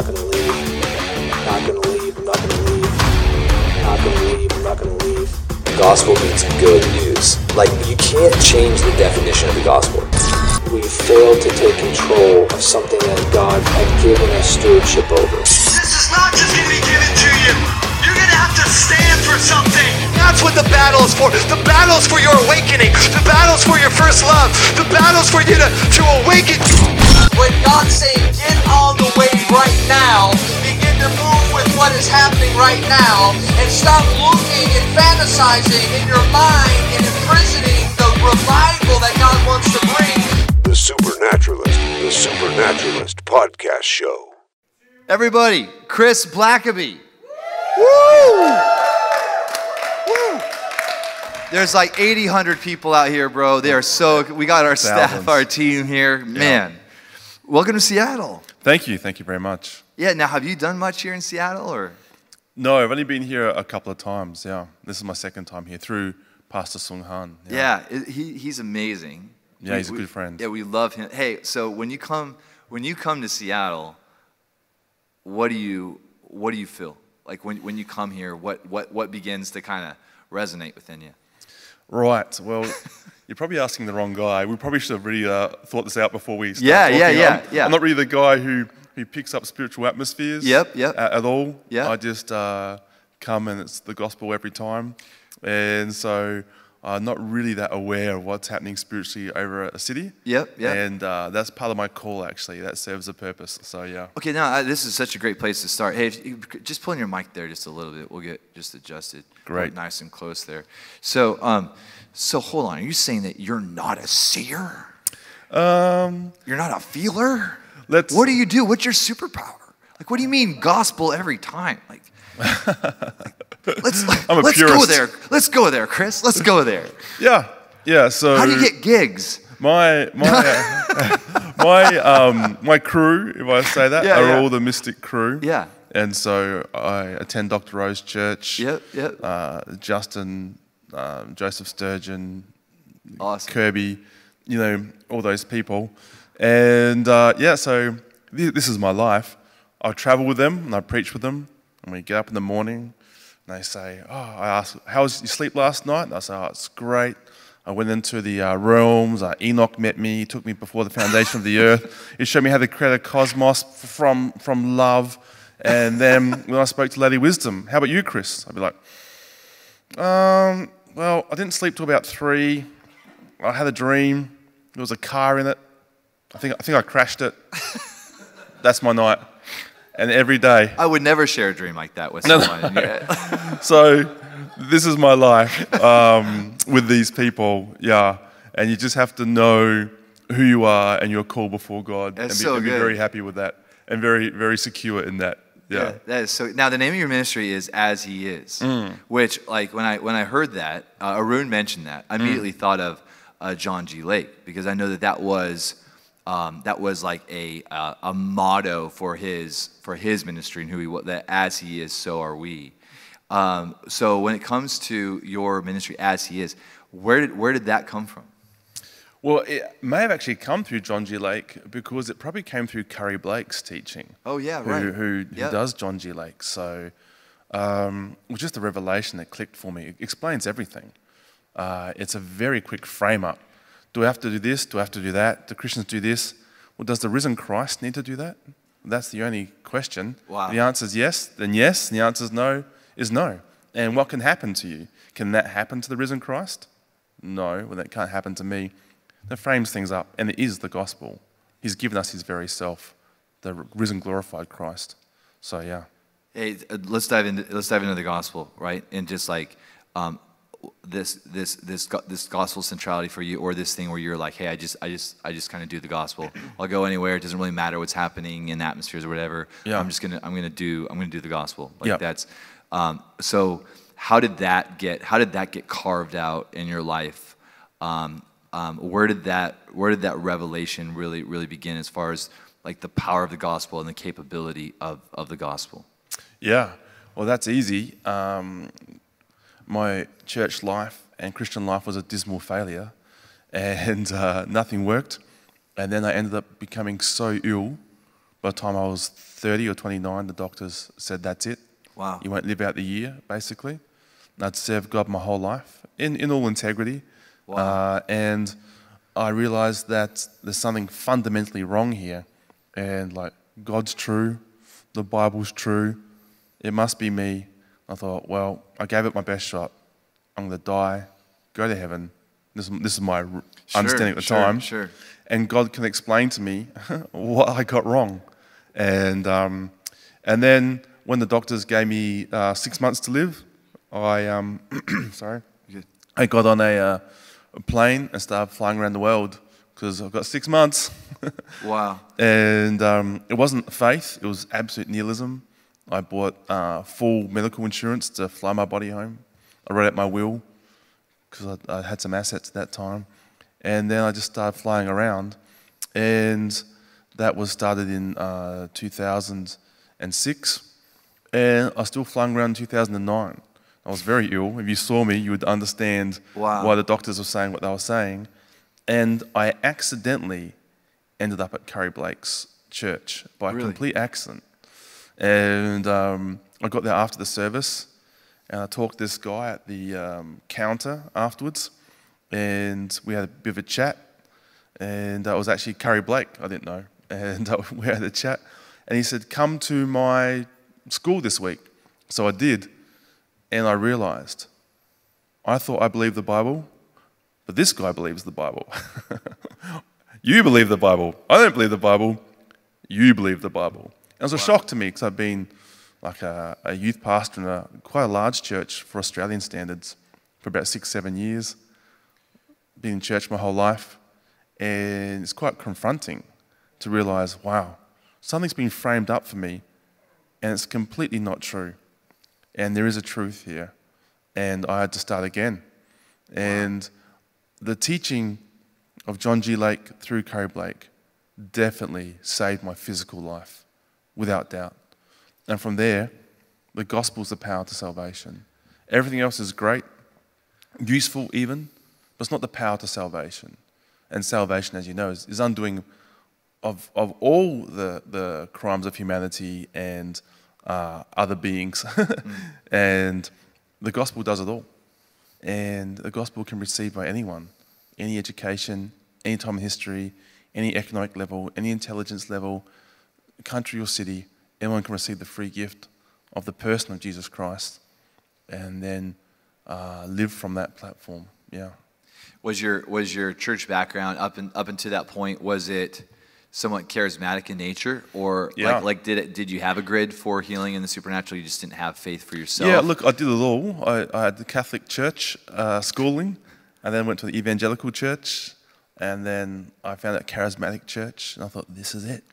not gonna leave. Not gonna leave. I'm not gonna leave. Not gonna leave. I'm not gonna leave. Gospel means good news. Like, you can't change the definition of the gospel. We failed to take control of something that God had given us stewardship over. This is not just gonna be given to you. You're gonna have to stand for something. That's what the battle is for. The battle is for your awakening. The battle is for your first love. The battle is for you to, to awaken. When God's saying, get on the wave right now, begin to move with what is happening right now, and stop looking and fantasizing in your mind and imprisoning the revival that God wants to bring. The Supernaturalist, the Supernaturalist Podcast Show. Everybody, Chris Blackeby. Woo! Woo! There's like 800-100 people out here, bro. They are so, we got our staff, Thousands. our team here. Man, welcome to Seattle. Thank you. Thank you very much. Yeah, now have you done much here in Seattle or? No, I've only been here a couple of times. Yeah. This is my second time here through Pastor Sung Han. Yeah, it- he, he's amazing. Yeah, he's a good friend. Yeah, we love him. Hey, so when you come when you come to Seattle, what do you what do you feel? Like when, when you come here, what, what, what begins to kind of resonate within you? Right. Well, you're probably asking the wrong guy. We probably should have really uh, thought this out before we start Yeah, yeah, talking. yeah, I'm, yeah. I'm not really the guy who, who picks up spiritual atmospheres Yep, yep. a- at all. Yeah. I just uh, come and it's the gospel every time. And so I'm not really that aware of what's happening spiritually over a city. Yep, yep. And uh, that's part of my call, actually. That serves a purpose. So, yeah. Okay, now uh, this is such a great place to start. Hey, if you just pull in your mic there just a little bit. We'll get just adjusted. Great. Nice and close there. So, um, so hold on. Are you saying that you're not a seer? Um, You're not a feeler? Let's- What do you do? What's your superpower? Like, what do you mean gospel every time? Like, like, let's I'm a let's go there. Let's go there, Chris. Let's go there. yeah. Yeah. So How do you get gigs? my my my um my crew, if I say that, Yeah, are yeah. all the Mystic crew. Yeah. And so I attend Dr. Rose Church. Yep, yep. Uh, Justin, um, Joseph Sturgeon, Awesome. Kirby, you know, all those people. And uh, yeah, so th- this is my life. I travel with them and I preach with them. And we get up in the morning and they say, Oh, I ask, how was your sleep last night? And I say, Oh, it's great. I went into the uh, realms. Uh, Enoch met me. He took me before the foundation of the earth. He showed me how to create a cosmos from, from love. And then when I spoke to Lady Wisdom, how about you, Chris? I'd be like, um, well, I didn't sleep till about three. I had a dream. There was a car in it. I think, I think I crashed it. That's my night. And every day. I would never share a dream like that with someone. Yeah. So this is my life um, with these people. Yeah. And you just have to know who you are and your call before God. That's and be, so and be very happy with that and very, very secure in that. Yeah. that is so. Now the name of your ministry is As He Is, Mm. which like when I when I heard that, uh, Arun mentioned that, I Mm. immediately thought of uh, John G. Lake because I know that that was um, that was like a uh, a motto for his for his ministry and who he was. That as He is, so are we. Um, so when it comes to your ministry, As He Is, where did where did that come from? Well, it may have actually come through John G. Lake because it probably came through Curry Blake's teaching. Oh, yeah, who, right. Who, who Yep. does John G. Lake. So um, it was just a revelation that clicked for me. It explains everything. Uh, it's a very quick frame up. Do I have to do this? Do I have to do that? Do Christians do this? Well, does the risen Christ need to do that? That's the only question. Wow. The answer is yes, then yes. And the answer is no, is no. And what can happen to you? Can that happen to the risen Christ? No, well, that can't happen to me. That frames things up, and it is the gospel. He's given us his very self, the risen, glorified Christ. So, yeah. Hey, uh, let's dive into let's dive into the gospel, right? And just like um, this this this this gospel centrality for you, or this thing where you're like, hey, I just I just I just kind of do the gospel. I'll go anywhere. It doesn't really matter what's happening in atmospheres or whatever. Yeah. I'm just gonna I'm gonna do I'm gonna do the gospel. Like Yeah. that's um, so. How did that get How did that get carved out in your life? Um, um, where did that Where did that revelation really really begin as far as like the power of the gospel and the capability of, of the gospel? Yeah, well, that's easy. Um, my church life and Christian life was a dismal failure, and uh, nothing worked. And then I ended up becoming so ill By the time I was 30 or 29, the doctors said, That's it. Wow. You won't live out the year, basically. And I'd served God my whole life in, in all integrity. Wow. Uh, and I realized that there's something fundamentally wrong here. And like, God's true, the Bible's true, it must be me. I thought, well, I gave it my best shot. I'm going to die, go to heaven. This, is- this is my r- understanding at the sure, time. sure. And God can explain to me what I got wrong. And, um, and then when the doctors gave me uh, six months to live, I, um, sorry. I got on a, uh, a plane and started flying around the world because I've got six months. Wow. and um, it wasn't faith, it was absolute nihilism. I bought uh, full medical insurance to fly my body home. I wrote out my will because I, I had some assets at that time. And then I just started flying around. And that was started in uh, 2006. And I still flying around in 2009. I was very ill. If you saw me, you would understand Wow. why the doctors were saying what they were saying. And I accidentally ended up at Curry Blake's church by Really? complete accident. And um, I got there after the service, and I talked to this guy at the um, counter afterwards, and we had a bit of a chat. And uh, it was actually Curry Blake, I didn't know. And uh, we had a chat, and he said, Come to my school this week. So I did, and I realized I thought I believed the Bible, but this guy believes the Bible. you believe the Bible. I don't believe the Bible. You believe the Bible. And it was a shock to me because I've been like a, a youth pastor in a quite a large church for Australian standards for about six, seven years. Been in church my whole life. And it's quite confronting to realize, wow, something's been framed up for me and it's completely not true. And there is a truth here. And I had to start again. And the teaching of John G. Lake through Curry Blake definitely saved my physical life, without doubt. And from there, the gospel's the power to salvation. Everything else is great, useful even, but it's not the power to salvation. And salvation, as you know, is, is undoing of, of all the, the crimes of humanity and uh, other beings. And the gospel does it all. And the gospel can be received by anyone, any education, any time in history, any economic level, any intelligence level, country or city. Anyone can receive the free gift of the person of Jesus Christ and then uh, live from that platform. Yeah. Was your was your church background up and up until that point? Was it somewhat charismatic in nature, or Yeah. like like did it did you have a grid for healing in the supernatural? You just didn't have faith for yourself. Yeah, look, I did it all. I, I had the Catholic church uh, schooling, and then went to the evangelical church, and then I found a charismatic church, and I thought, this is it.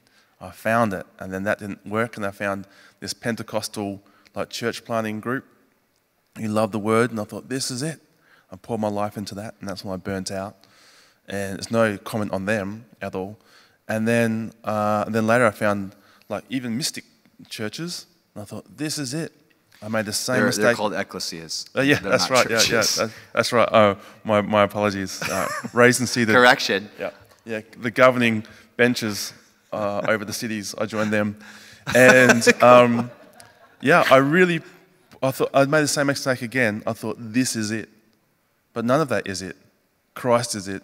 I found it, and then that didn't work, and I found this Pentecostal like church planting group who loved the word, and I thought, this is it. I poured my life into that, and that's when I burnt out. And there's no comment on them at all. And then, uh, and then later I found like even mystic churches, and I thought, this is it. I made the same they're, mistake. they're called ecclesias. Uh, yeah, that's right. Yeah, yeah, that's right. Oh, my, my apologies. Uh, raised and seated. Correction. Yeah, yeah. The governing benches uh, over the cities. I joined them, and um, yeah, I really, I thought I made the same mistake again. I thought this is it, but none of that is it. Christ is it,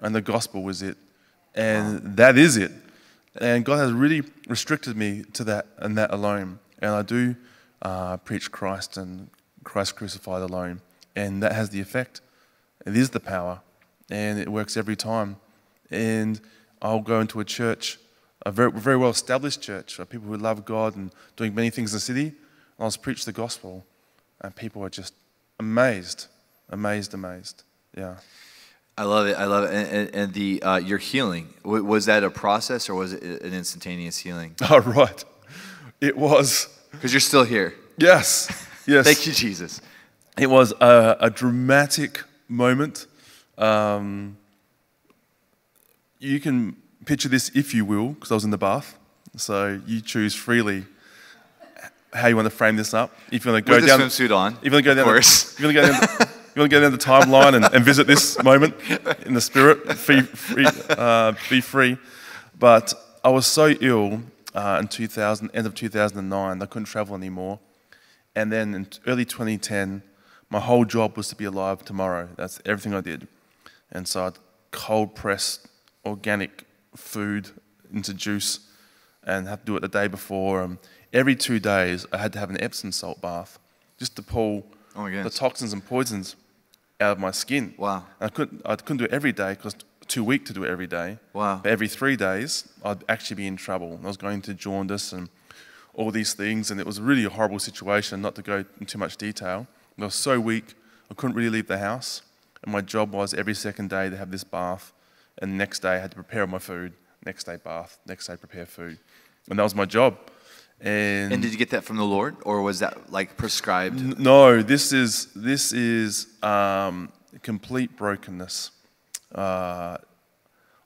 and the gospel was it, and that is it. And God has really restricted me to that and that alone. And I do uh, preach Christ and Christ crucified alone, and that has the effect. It is the power, and it works every time. And I'll go into a church, a very, very well established church, of people who love God and doing many things in the city. And I'll preach the gospel, and people are just amazed, amazed, amazed. Yeah. I love it. I love it. And, and, and the uh, your healing w- was that a process or was it an instantaneous healing? Oh, right. It was, Because you're still here. yes, yes. Thank you, Jesus. It was a, a dramatic moment. Um, you can picture this if you will, because I was in the bath. So you choose freely how you want to frame this up. If you want to go With the down, swimsuit on, if you want to go down, of course. The, if you want to go down, the, you want to go down the timeline and, and visit this moment in the spirit, free, free, uh, be free. But I was so ill, uh, in 2000, end of 2009. I couldn't travel anymore. And then in early 2010, my whole job was to be alive tomorrow. That's everything I did. And so I'd cold press organic food into juice and have to do it the day before. Um, every two days, I had to have an Epsom salt bath just to pull Oh the toxins and poisons out of my skin. Wow. I couldn't, I couldn't do it every day because too weak to do it every day. Wow. But every three days, I'd actually be in trouble. I was going to jaundice and all these things, and it was really a horrible situation, not to go into too much detail. I was so weak, I couldn't really leave the house. And my job was every second day to have this bath, and next day I had to prepare my food. Next day, bath. Next day, prepare food. And that was my job. And, And did you get that from the Lord, or was that like prescribed? N- No, this is this is um, complete brokenness. Uh,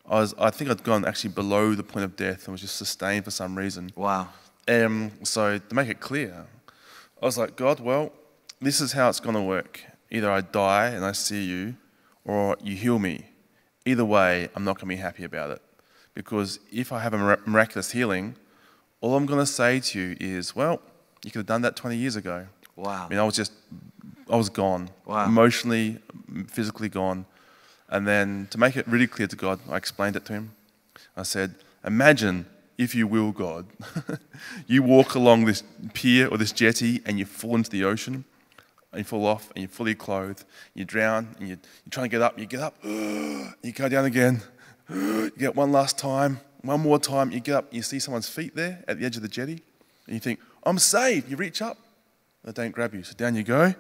I was I think I'd gone actually below the point of death and was just sustained for some reason. Wow. Um, so to make it clear, I was like, God, well, this is how it's going to work. Either I die and I see you, or you heal me. Either way, I'm not going to be happy about it, because if I have a miraculous healing, all I'm going to say to you is, well, you could have done that 20 years ago. Wow. I mean, I was just, I was gone. Wow. Emotionally, physically gone. And then to make it really clear to God, I explained it to him. I said, Imagine, if you will, God, you walk along this pier or this jetty and you fall into the ocean and you fall off and you're fully clothed, you drown and you, you're trying to get up, you get up, you go down again, you get one last time, one more time, you get up, you see someone's feet there at the edge of the jetty, and you think, I'm saved. You reach up, they don't grab you. So down you go,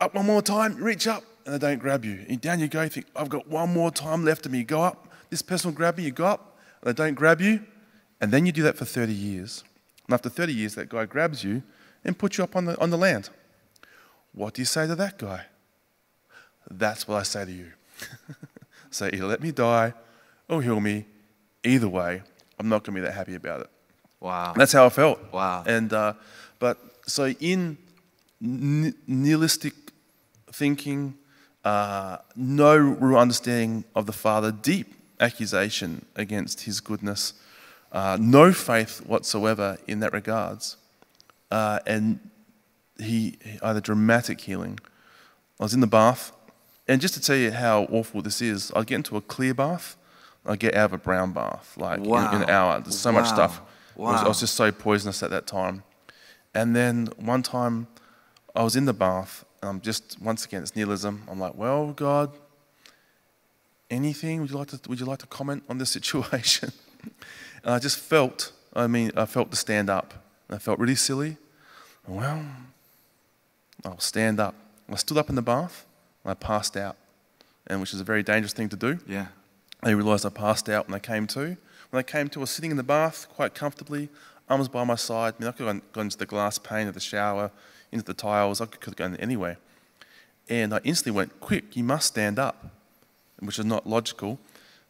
up one more time, reach up, and they don't grab you. And down you go, you think, I've got one more time left of me. You go up, this person will grab me, you go up, and they don't grab you. And then you do that for 30 years. And after 30 years, that guy grabs you and puts you up on the, on the land. What do you say to that guy? That's what I say to you. say, either let me die or heal me. Either way, I'm not going to be that happy about it. Wow. That's how I felt. Wow. And uh, but so in n- nihilistic thinking, uh, no real understanding of the Father, deep accusation against His goodness, uh, no faith whatsoever in that regards, uh, and he, he had a dramatic healing. I was in the bath, and just to tell you how awful this is, I get into a clear bath, I get out of a brown bath, like in- in, an hour. There's so much Wow. stuff. I was, I was just so poisonous at that time. And then one time, I was in the bath. Um, just once again, it's nihilism. I'm like, well, God, anything? Would you like to? Would you like to comment on this situation? and I just felt. I mean, I felt to stand up. And I felt really silly. Well, I'll stand up. I stood up in the bath. And I passed out, and which is a very dangerous thing to do. Yeah. I realised I passed out when I came to. When I came to, I was sitting in the bath quite comfortably, arms by my side. I mean, I could have gone into the glass pane of the shower, into the tiles. I could have gone anywhere. And I instantly went, quick, you must stand up, which is not logical.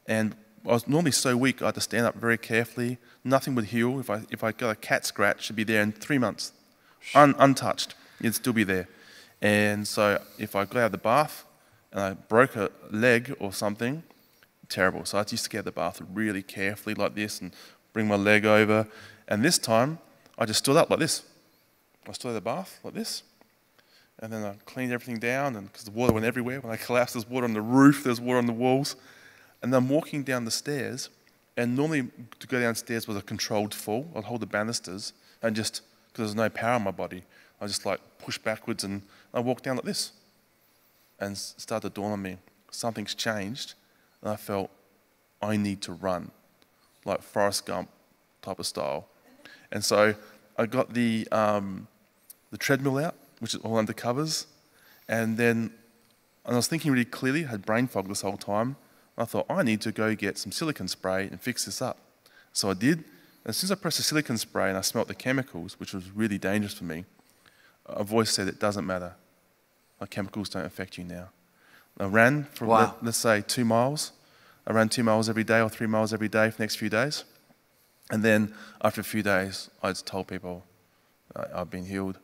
And I was normally so weak, I had to stand up very carefully. Nothing would heal. If I, if I got a cat scratch, it'd be there in three months, Un, untouched. It'd still be there. And so if I got out of the bath and I broke a leg or something, terrible. So I used to get the bath really carefully like this and bring my leg over. And this time, I just stood up like this. I stood in the bath like this. And then I cleaned everything down, and because the water went everywhere. When I collapsed, there's water on the roof, there's water on the walls. And then I'm walking down the stairs, and normally to go downstairs was a controlled fall. I'd hold the banisters, and just, because there's no power in my body, I just like push backwards and I walk down like this. And it started to dawn on me something's changed, and I felt I need to run, like Forrest Gump type of style. And so I got the, um, the treadmill out, which is all under covers, and then and I was thinking really clearly, I had brain fog this whole time. I thought, I need to go get some silicon spray and fix this up. So I did. And as soon as I pressed the silicon spray and I smelt the chemicals, which was really dangerous for me, a voice said, It doesn't matter. Our chemicals don't affect you now. I ran for, Wow. let, let's say, two miles. I ran two miles every day or three miles every day for the next few days. And then after a few days, I just told people I, I've been healed.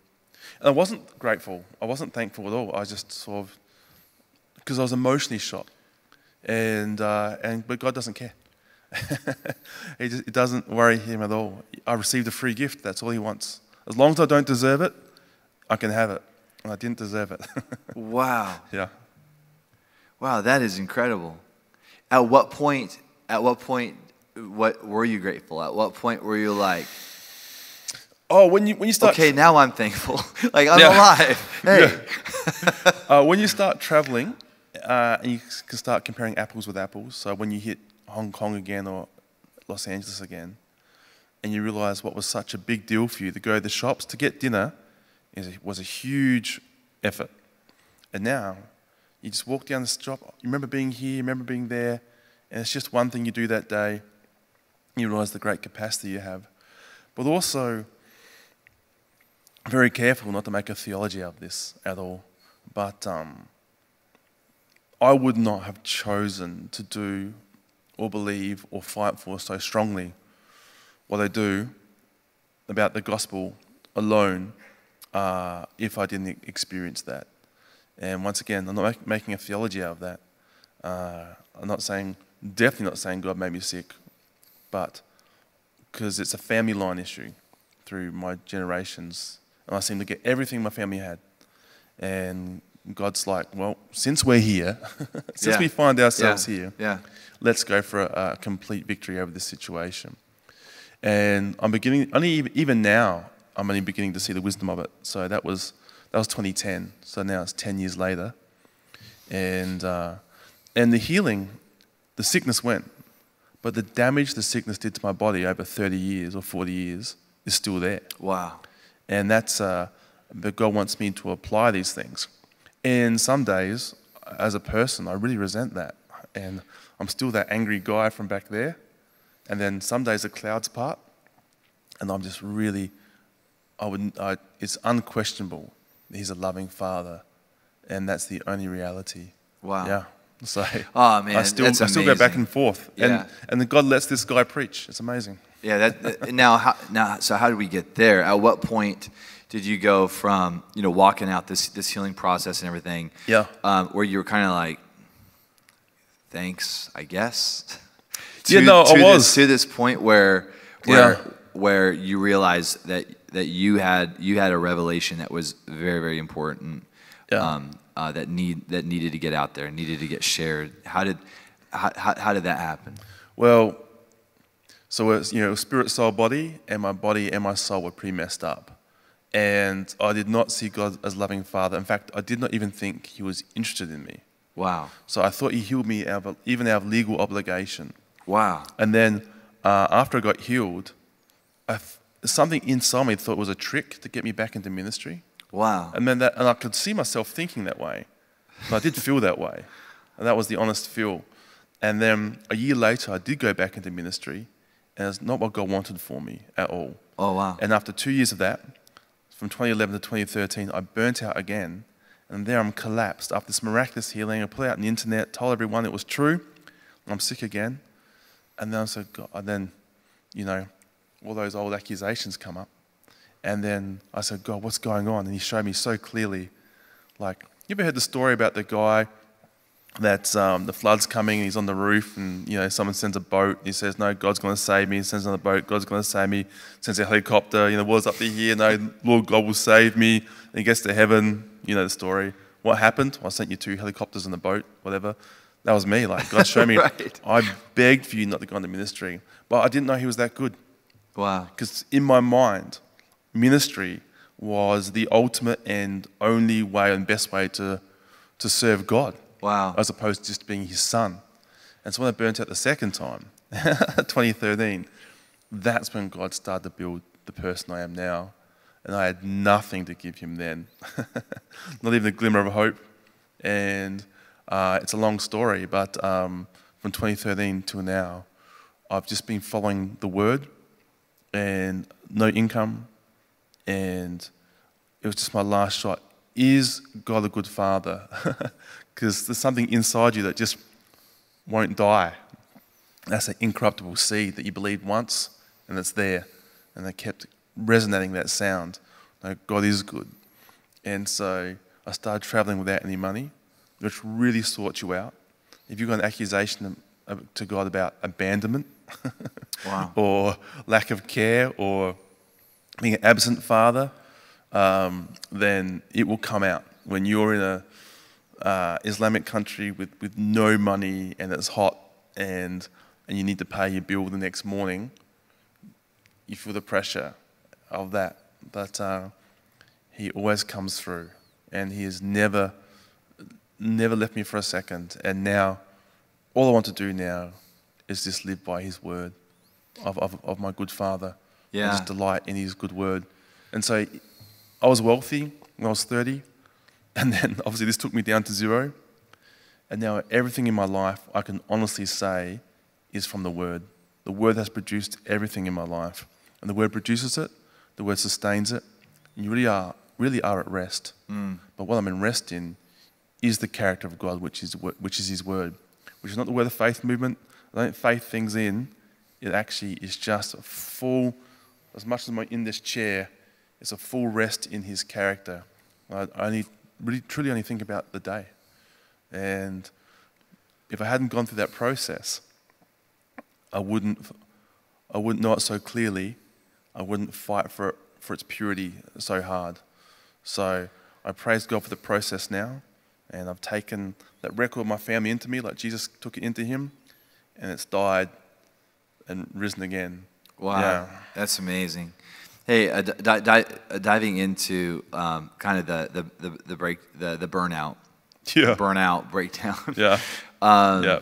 And I wasn't grateful. I wasn't thankful at all. I just sort of, because I was emotionally shot. And, uh, and, but God doesn't care. he just, it doesn't worry him at all. I received a free gift. That's all he wants. As long as I don't deserve it, I can have it. And I didn't deserve it. Wow. yeah. Wow, that is incredible. At what point, at what point, what were you grateful? At what point were you like, Oh, when you when you start okay, now I'm thankful. like I'm Yeah. alive. Hey. uh, when you start traveling, uh, and you can start comparing apples with apples. So when you hit Hong Kong again or Los Angeles again, and you realize what was such a big deal for you to go to the shops to get dinner is was a huge effort. And now you just walk down the shop. You remember being here, you remember being there, and it's just one thing you do that day. You realize the great capacity you have, but also very careful not to make a theology out of this at all. But um, I would not have chosen to do or believe or fight for so strongly what I do about the gospel alone uh, if I didn't experience that. And once again, I'm not mak- making a theology out of that. Uh, I'm not saying, definitely not saying God made me sick, but because it's a family line issue through my generations. And I seem to get everything my family had. And God's like, well, since we're here, since Yeah. we find ourselves Yeah. here, Yeah. let's go for a, a complete victory over this situation. And I'm beginning, only even now, I'm only beginning to see the wisdom of it. So that was, that was 2010. So now it's 10 years later. And, uh, and the healing, the sickness went. But the damage the sickness did to my body over 30 years or 40 years is still there. Wow. And that's, uh, but God wants me to apply these things. And some days, as a person, I really resent that. And I'm still that angry guy from back there. And then some days the clouds part, and I'm just really, I would, I, it's unquestionable. He's a loving father, and that's the only reality. Wow. Yeah. So Oh, man, I still, I still go back and forth. Yeah. And, and then God lets this guy preach. It's amazing. Yeah. That, that- now, how, now, so how did we get there? At what point did you go from you know walking out this this healing process and everything? Yeah. Um, where you were kind of like, thanks, I guess. Yeah, no, I to this- was. to this point where where Yeah. where you realize that that you had you had a revelation that was very very important. Yeah. Um, uh, that need that needed to get out there, needed to get shared. How did how, how, how did that happen? Well, so it's, you know, spirit, soul, body, and my body and my soul were pretty messed up. And I did not see God as loving Father. In fact, I did not even think He was interested in me. Wow. So I thought He healed me out of, even out of legal obligation. Wow. And then uh, after I got healed, I something inside me thought was a trick to get me back into ministry. Wow. And then that, and I could see myself thinking that way. And I did feel that way. And that was the honest feel. And then a year later, I did go back into ministry, and it's not what God wanted for me at all. Oh wow. And after two years of that, from 2011 to 2013, I burnt out again. And there I'm collapsed after this miraculous healing. I put it out on the internet, told everyone it was true. I'm sick again. And then I said, God, and then, you know, all those old accusations come up. And then I said, God, what's going on? And he showed me so clearly. Like, you ever heard the story about the guy that um, the flood's coming and he's on the roof and, you know, someone sends a boat. He says, no, God's going to save me. He sends another boat. God's going to save me. Sends a helicopter. You know, what's up to here? No, Lord God will save me. And he gets to heaven. You know the story. What happened? I sent you two helicopters and a boat, whatever. That was me. Like, God showed me. Right. I begged for you not to go into ministry. But I didn't know he was that good. Wow. Because in my mind, ministry was the ultimate and only way and best way to, to serve God, Wow. as opposed to just being his son. And so when I burnt out the second time, 2013, that's when God started to build the person I am now. And I had nothing to give him then, not even a glimmer of hope. And uh, it's a long story, but um, from 2013 till now, I've just been following the word and no income. And it was just my last shot. Is God a good father? Because there's something inside you that just won't die. That's an incorruptible seed that you believed once and it's there. And they kept resonating that sound. No, God is good. And so I started traveling without any money, which really sorts you out. If you've got an accusation to God about abandonment, Wow. or lack of care or being an absent father, um, then it will come out. When you're in a uh, Islamic country with, with no money and it's hot and, and you need to pay your bill the next morning, you feel the pressure of that. But uh, he always comes through and he has never, never left me for a second. And now, all I want to do now is just live by his word of, of, of my good father. Yeah. And just delight in his good word. And so I was wealthy when I was 30. And then obviously this took me down to zero. And now everything in my life I can honestly say is from the word. The word has produced everything in my life. And the word produces it, the word sustains it. And you really are, really are at rest. Mm. But what I'm in rest in is the character of God, which is, which is His Word, which is not the word of faith movement. I don't faith things in. It actually is just a full, as much as I'm in this chair, it's a full rest in His character. I only, really, truly only think about the day. And if I hadn't gone through that process, I wouldn't, I wouldn't know it so clearly. I wouldn't fight for, it, for its purity so hard. So I praise God for the process now. And I've taken that record of my family into me, like Jesus took it into him, and it's died and risen again. Wow, Yeah. that's amazing. Hey, uh, di- di- uh, diving into um, kind of the, the, the, the break, the, the burnout, Yeah. burnout breakdown. Yeah. Um, yeah.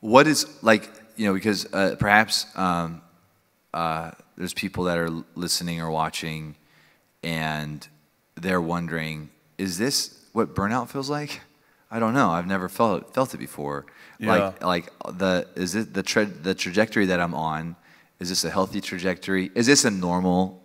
What is like you know because uh, perhaps um, uh, there's people that are listening or watching, and they're wondering, is this what burnout feels like? I don't know. I've never felt felt it before. Like like the is it the tra- the trajectory that I'm on? Is this a healthy trajectory? Is this a normal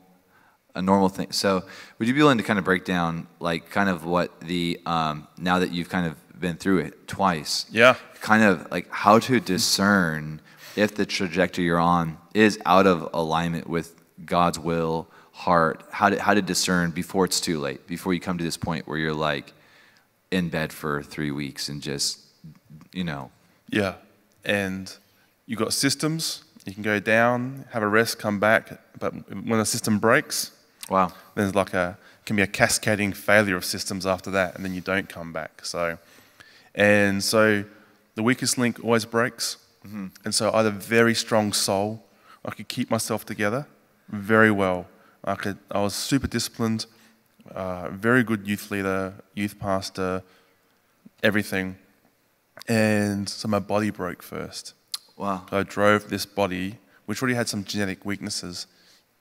a normal thing? So would you be willing to kind of break down like kind of what the um, now that you've kind of been through it twice? Yeah. kind of like how to discern if the trajectory you're on is out of alignment with God's will, heart, how to, how to discern before it's too late, before you come to this point where you're like in bed for three weeks and just, you know, Yeah. And you've got systems. You can go down, have a rest, come back. But when a system breaks, wow. there's like a can be a cascading failure of systems after that, and then you don't come back. So, and so the weakest link always breaks. And so I had a very strong soul. I could keep myself together very well. I could. I was super disciplined. Uh, very good youth leader, youth pastor, everything. And so my body broke first. Wow. I drove this body, which already had some genetic weaknesses,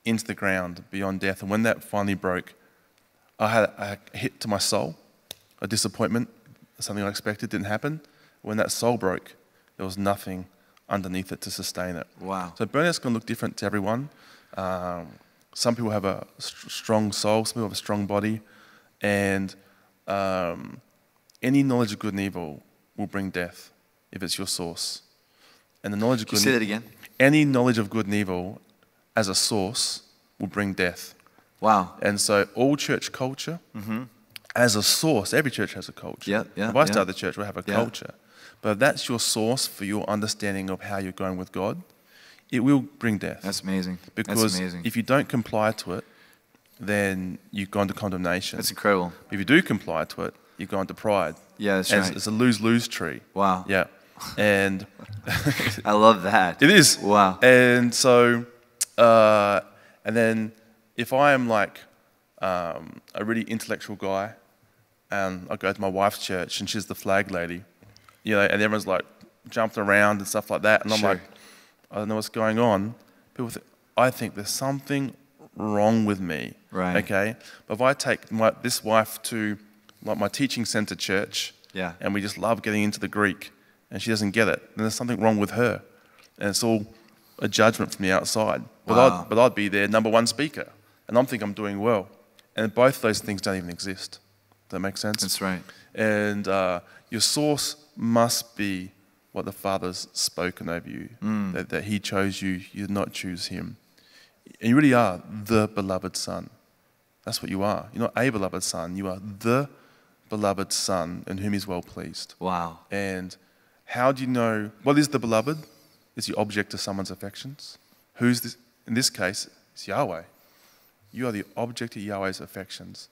into the ground beyond death. And when that finally broke, I had a hit to my soul, a disappointment, something I expected didn't happen. When that soul broke, there was nothing underneath it to sustain it. Wow. So burnout's going to look different to everyone. Um, some people have a st- strong soul, some people have a strong body, and um, any knowledge of good and evil will bring death if it's your source. And the knowledge of good say that again? any knowledge of good and evil as a source will bring death. Wow. And so all church culture, mm-hmm. as a source, every church has a culture. Yeah, yeah, If I yeah. start the church, we'll have a Yeah. culture. But if that's your source for your understanding of how you're going with God, it will bring death. That's amazing. because That's amazing. if you don't comply to it, then you go into condemnation. That's incredible. if you do comply to it, you go into pride. Yeah, that's right. It's, a lose-lose tree. Wow. Yeah. And I love that. It is. Wow. And so, uh, and then if I am like um, a really intellectual guy, and I go to my wife's church and she's the flag lady, you know, and everyone's like jumping around and stuff like that, and I'm Sure. like, I don't know what's going on. People, think, I think there's something wrong with me. Right. Okay. But if I take my, this wife to like my teaching center church, Yeah. and we just love getting into the Greek, and she doesn't get it, then there's something wrong with her. And it's all a judgment from the outside. But, Wow. I'd, but I'd be their number one speaker, and I'm thinking I'm doing well. And both those things don't even exist. Does that make sense? That's right. And uh, your source must be what the Father's spoken over you, Mm. that, that He chose you, you did not choose Him. And you really are the beloved Son. That's what you are. You're not a beloved Son, you are the beloved Son in whom He's well pleased. Wow. And how do you know what is the beloved? is the object of someone's affections? Who's this? In this case, it's Yahweh. You are the object of Yahweh's affections.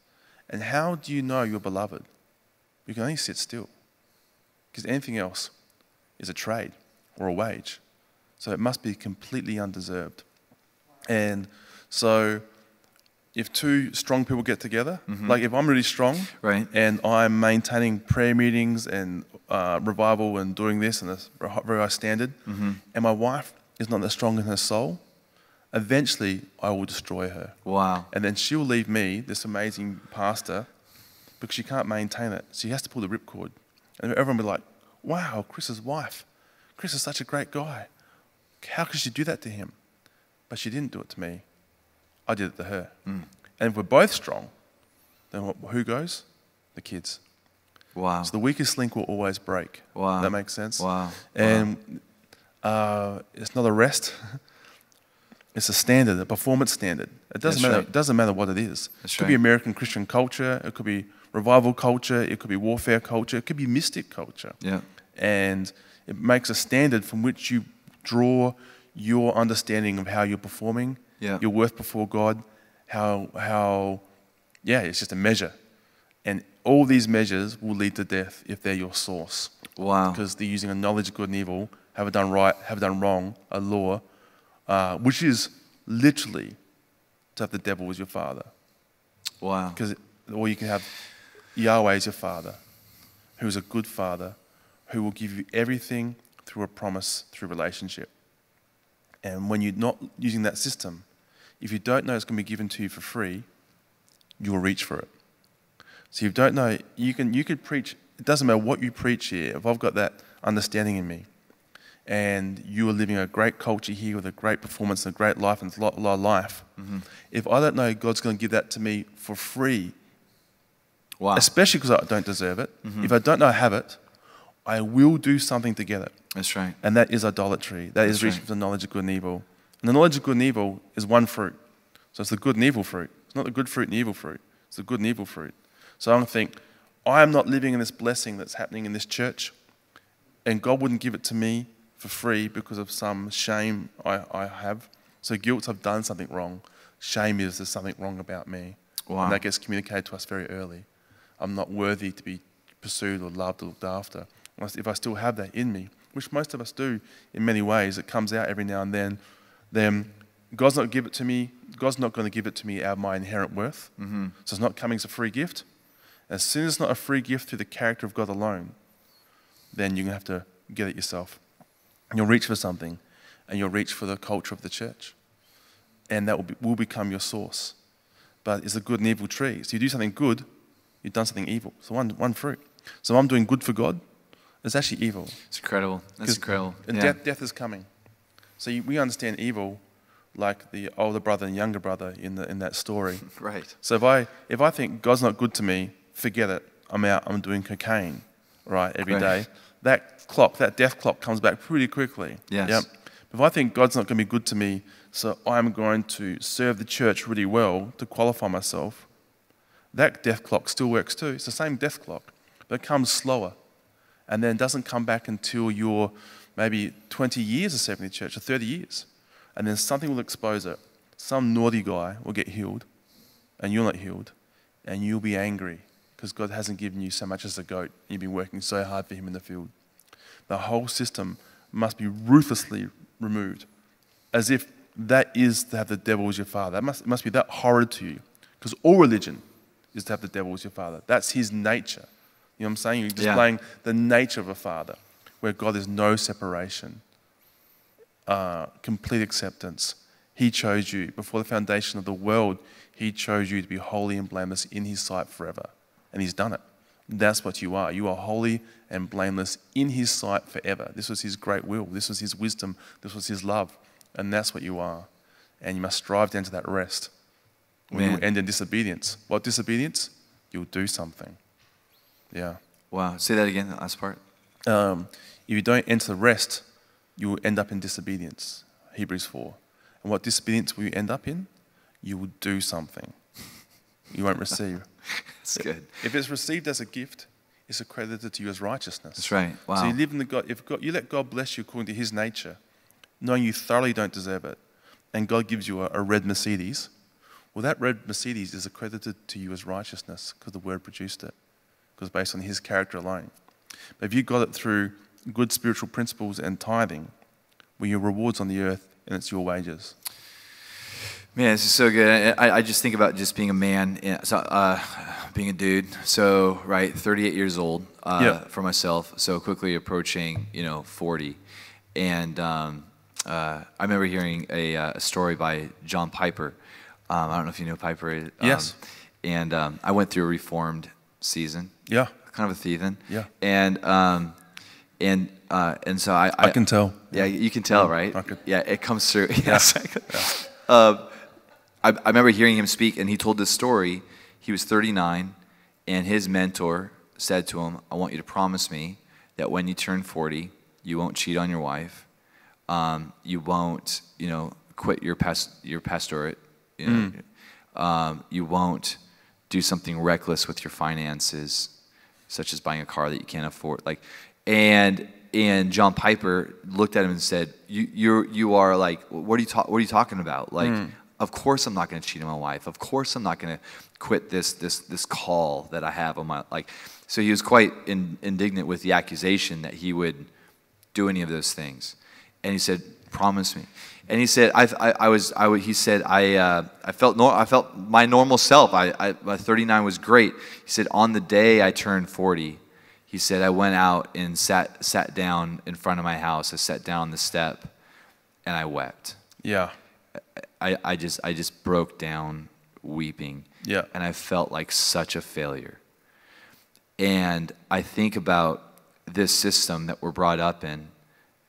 And how do you know you're beloved? You can only sit still. Because anything else is a trade or a wage. So it must be completely undeserved. And so if two strong people get together, like if I'm really strong Right. and I'm maintaining prayer meetings and uh, revival and doing this and this very high- standard, and my wife is not that strong in her soul, eventually I will destroy her. Wow. And then she'll leave me, this amazing pastor, because she can't maintain it. She has to pull the ripcord. And everyone will be like, wow, Chris's wife. Chris is such a great guy. How could she do that to him? But she didn't do it to me. I did it to her. And if we're both strong, then who goes? The kids. Wow. So the weakest link will always break. Wow. That makes sense? Wow. And uh, it's not a rest. It's a standard, a performance standard. It doesn't That's matter. right. It doesn't matter what it is. That's it could be. American Christian culture. It could be revival culture. It could be warfare culture. It could be mystic culture. Yeah. And it makes a standard from which you draw your understanding of how you're performing, Yeah. your worth before God, how how yeah, it's just a measure. And all these measures will lead to death if they're your source Wow. because they're using a knowledge of good and evil, have it done right, have it done wrong, a law, uh, which is literally to have the devil as your father. Wow. Because, or you can have Yahweh as your father, who is a good father, who will give you everything through a promise, through relationship. And when you're not using that system, if you don't know it's going to be given to you for free, you'll reach for it. So you don't know, you can you could preach, it doesn't matter what you preach here, if I've got that understanding in me, and you are living a great culture here with a great performance and a great life and a lot, lot of life, mm-hmm. if I don't know God's going to give that to me for free, Wow. especially because I don't deserve it, mm-hmm. if I don't know I have it, I will do something to get it. That's right. And that is idolatry. That is That's reaching right. for the knowledge of good and evil. And the knowledge of good and evil is one fruit. So it's the good and evil fruit. It's not the good fruit and evil fruit. It's the good and evil fruit. So I'm going to think, I am not living in this blessing that's happening in this church, and God wouldn't give it to me for free because of some shame I, I have. So guilt, I've done something wrong. Shame is there's something wrong about me. Wow. And that gets communicated to us very early. I'm not worthy to be pursued or loved or looked after. If I still have that in me, which most of us do in many ways, it comes out every now and then, then God's not give it to me. God's not going to give it to me out of my inherent worth. Mm-hmm. So it's not coming as a free gift. As soon as it's not a free gift through the character of God alone, then you're going to have to get it yourself. And you'll reach for something, and you'll reach for the culture of the church. And that will, be, will become your source. But it's a good and evil tree. So you do something good, you've done something evil. So one, one fruit. So I'm doing good for God, it's actually evil. It's incredible. That's incredible. And Yeah. death, death is coming. So you, we understand evil like the older brother and younger brother in, the, in that story. Right. So if I, if I think God's not good to me, forget it. I'm out, I'm doing cocaine, right, every Right. day. That clock, that death clock comes back pretty quickly. Yes. Yep. If I think God's not going to be good to me, so I'm going to serve the church really well to qualify myself, that death clock still works too. It's the same death clock, but it comes slower. And then doesn't come back until you're maybe 20 years of serving the church or 30 years. And then something will expose it. Some naughty guy will get healed, and you're not healed, and you'll be angry because God hasn't given you so much as a goat. You've been working so hard for Him in the field. The whole system must be ruthlessly removed, as if that is to have the devil as your father. That must, it must be that horrid to you, because all religion is to have the devil as your father. That's his nature. You know what I'm saying? You're Yeah. displaying the nature of a father, where God is no separation, uh, complete acceptance. He chose you before the foundation of the world. He chose you to be holy and blameless in His sight forever, and He's done it. That's what you are. You are holy and blameless in His sight forever. This was His great will. This was His wisdom. This was His love, and that's what you are. And you must strive down to that rest. When you end in disobedience, what disobedience? You'll do something. Yeah. Wow. Say that again, the last part. Um, if you don't enter the rest, you will end up in disobedience. Hebrews 4. And what disobedience will you end up in? You will do something. You won't receive. That's good. If it's received as a gift, it's accredited to you as righteousness. That's right. Wow. So you live in the God. If God, you let God bless you according to His nature, knowing you thoroughly don't deserve it, and God gives you a, a red Mercedes, well, that red Mercedes is accredited to you as righteousness because the Word produced it, because based on His character alone. But if you got it through good spiritual principles and tithing, well, your rewards on the earth and it's your wages. Man, this is so good. I, I just think about just being a man, and- so, uh, being a dude. So, right, 38 years old uh, for myself. So quickly approaching, you know, 40. And um, uh, I remember hearing a, uh, a story by John Piper. Um, I don't know if you know Piper. Um, Yes. And um, I went through a reformed season. Yeah, Kind of a thieving. Yeah. And um, and uh, and so I, I can tell. yeah, you can tell, right? I Yeah, it comes through. Yes. Uh, I, I remember hearing him speak, and he told this story. He was 39, and his mentor said to him, I want you to promise me that when you turn 40, you won't cheat on your wife. Um, you won't, you know, quit your, past, your pastorate. You, know, um, you won't do something reckless with your finances, such as buying a car that you can't afford. Like, and and John Piper looked at him and said, "You you you are like, what are you ta- what are you talking about? Like, of course I'm not going to cheat on my wife. Of course I'm not going to quit this this this call that I have on my like." So he was quite in, indignant with the accusation that he would do any of those things. And he said, "Promise me." And he said, "I, I, I was, I, he said, I, uh, I felt, nor- I felt my normal self. I, I, my 39 was great." He said, "On the day I turned 40, he said I went out and sat, sat down in front of my house. I sat down on the step, and I wept. Yeah, I, I just, I just broke down weeping. Yeah. And I felt like such a failure. And I think about this system that we're brought up in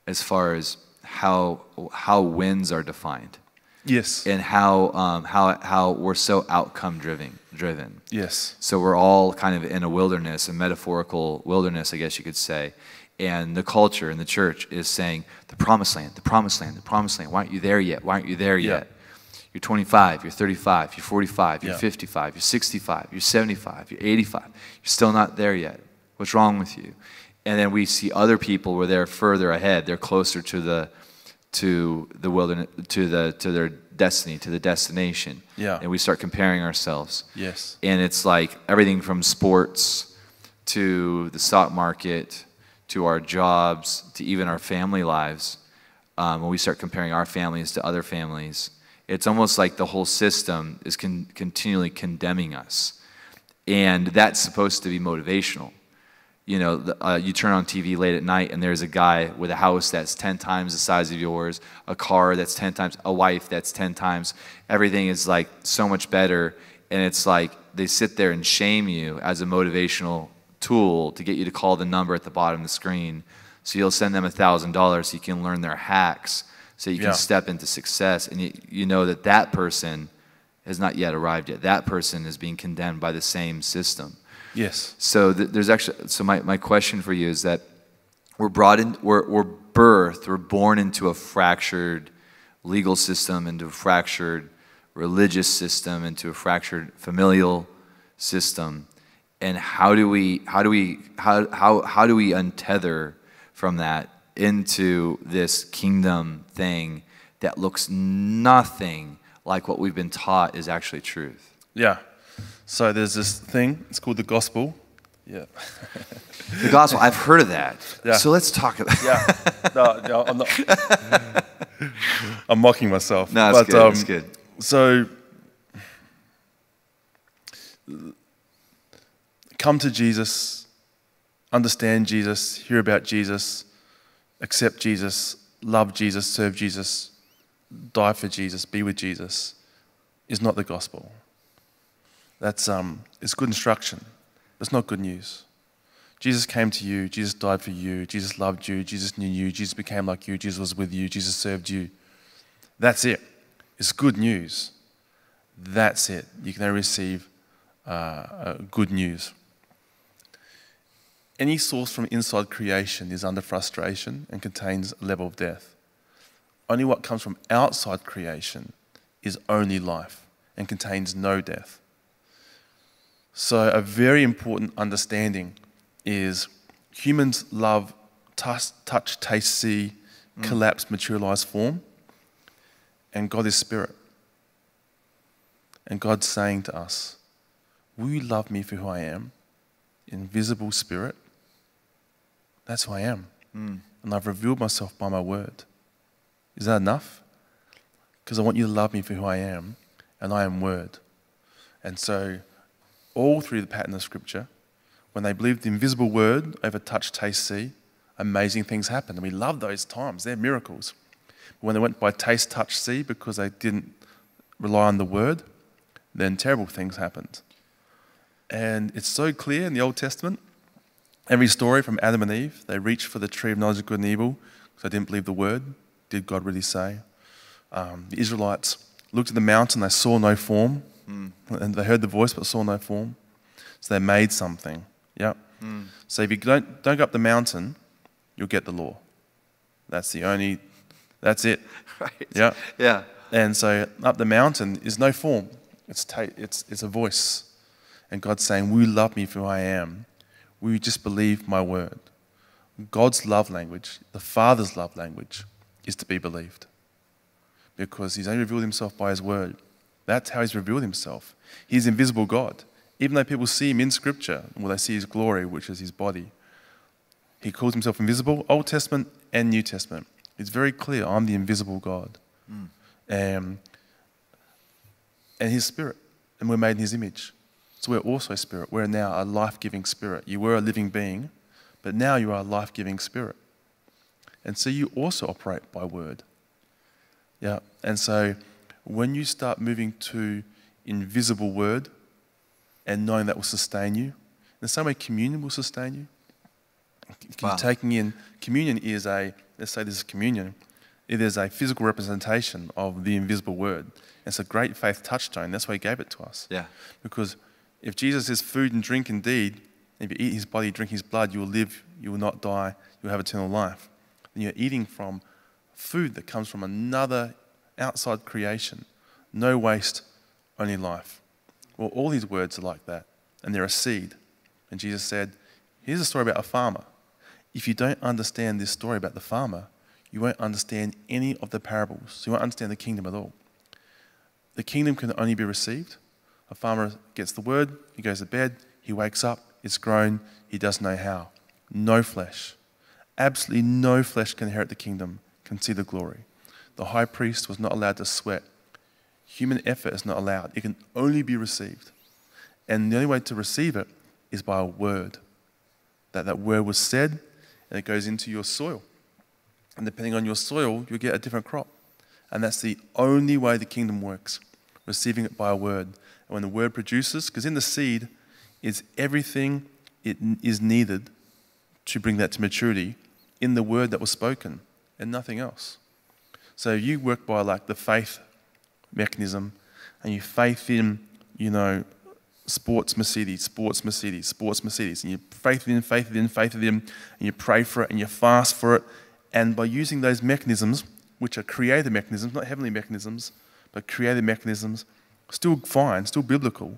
as far as how, how wins are defined yes, and how, um, how, how we're so outcome driven, driven. yes, So we're all kind of in a wilderness, a metaphorical wilderness, I guess you could say. And the culture and the church is saying, the promised land, the promised land, the promised land. Why aren't you there yet? Why aren't you there Yeah. yet? You're 25, you're 35, you're 45, you're Yeah. 55, you're 65, you're 75, you're 85. You're still not there yet. What's wrong with you? And then we see other people where they're further ahead. They're closer to the to the wilderness to the to their destiny, to the destination. Yeah. And we start comparing ourselves. Yes, and it's like everything from sports to the stock market to our jobs to even our family lives. Um, when we start comparing our families to other families it's almost like the whole system is con- continually condemning us. And that's supposed to be motivational you know, the- uh, you turn on TV late at night and there's a guy with a house that's 10 times the size of yours, a car that's 10 times, a wife that's 10 times. Everything is like so much better. And it's like they sit there and shame you as a motivational tool to get you to call the number at the bottom of the screen. So you'll send them $1,000 so you can learn their hacks so you can Yeah. step into success. And you, you know that that person has not yet arrived yet. That person is being condemned by the same system. Yes, So th- there's actually so my, my question for you is that we're brought in we're, we're birthed we're born into a fractured legal system into a fractured religious system into a fractured familial system. And how do we how do we how how, how do we untether from that into this kingdom thing that looks nothing like what we've been taught is actually truth? Yeah. So there's this thing. It's called the gospel. Yeah, the gospel i've heard of that Yeah. so let's talk about yeah. No, no, I'm not. I'm mocking myself. No, it's but, good. um, it's good. So, come to Jesus, understand Jesus, hear about Jesus, accept Jesus, love Jesus, serve Jesus, die for Jesus, be with Jesus, is not the gospel. That's um, it's good instruction, but it's not good news. Jesus came to you, Jesus died for you, Jesus loved you, Jesus knew you, Jesus became like you, Jesus was with you, Jesus served you. That's it. It's good news. That's it. You can only receive uh, uh, good news. Any source from inside creation is under frustration and contains a level of death. Only what comes from outside creation is only life and contains no death. So, a very important understanding is humans love touch, touch taste, see, mm. collapse, materialise, form. And God is spirit. And God's saying to us, Will you love me for who I am? Invisible spirit. That's who I am. Mm. And I've revealed myself by my word. Is that enough? Because I want you to love me for who I am, and I am word. And so, all through the pattern of scripture, when they believed the invisible word over touch, taste, see, amazing things happened. And we love those times, they're miracles. But when they went by taste, touch, see, because they didn't rely on the word, then terrible things happened. And it's so clear in the Old Testament. Every story from Adam and Eve, they reached for the tree of knowledge of good and evil because they didn't believe the word. Did God really say? Um, the Israelites looked at the mountain, they saw no form, Mm. and they heard the voice but saw no form. So they made something. Yep. Mm. So if you don't, don't go up the mountain, you'll get the law. That's the only, that's it. Right. Yeah. Yeah. And so up the mountain is no form. It's, ta- it's, it's a voice. And God's saying, Will you love me for who I am? Will you just believe my word? God's love language, the Father's love language, is to be believed. Because he's only revealed himself by his word. That's how he's revealed himself. He's invisible God. Even though people see him in Scripture, well, they see his glory, which is his body. He calls himself invisible, Old Testament and New Testament. It's very clear I'm the invisible God. Um, and his spirit. And we're made in his image. So we're also spirit. We're now a life giving spirit. You were a living being, but now you are a life giving spirit. And so you also operate by word. Yeah. And so when you start moving to invisible word and knowing that will sustain you, in the same way communion will sustain you. You're Wow. taking in communion is a let's say this is communion. It is a physical representation of the invisible word. It's a great faith touchstone. That's why he gave it to us. Yeah. Because if Jesus is food and drink indeed, if you eat his body, drink his blood, you will live, you will not die, you will have eternal life. And you're eating from food that comes from another outside creation. No waste, only life. Well, all these words are like that, and they're a seed. And Jesus said, Here's a story about a farmer. If you don't understand this story about the farmer, you won't understand any of the parables. You won't understand the kingdom at all. The kingdom can only be received. A farmer gets the word, he goes to bed, he wakes up, it's grown, he doesn't know how. No flesh. Absolutely no flesh can inherit the kingdom, can see the glory. The high priest was not allowed to sweat. Human effort is not allowed. It can only be received. And the only way to receive it is by a word. That that word was said and it goes into your soil. And depending on your soil, you'll get a different crop. And that's the only way the kingdom works, receiving it by a word. And when the word produces, because in the seed is everything it is needed to bring that to maturity in the word that was spoken and nothing else. So you work by like the faith mechanism and you faith in, you know, sports Mercedes, sports Mercedes, sports Mercedes, and you faith it in, faith it in, faith it in, and you pray for it and you fast for it. And by using those mechanisms, which are created mechanisms, not heavenly mechanisms, but created mechanisms, still fine, still biblical.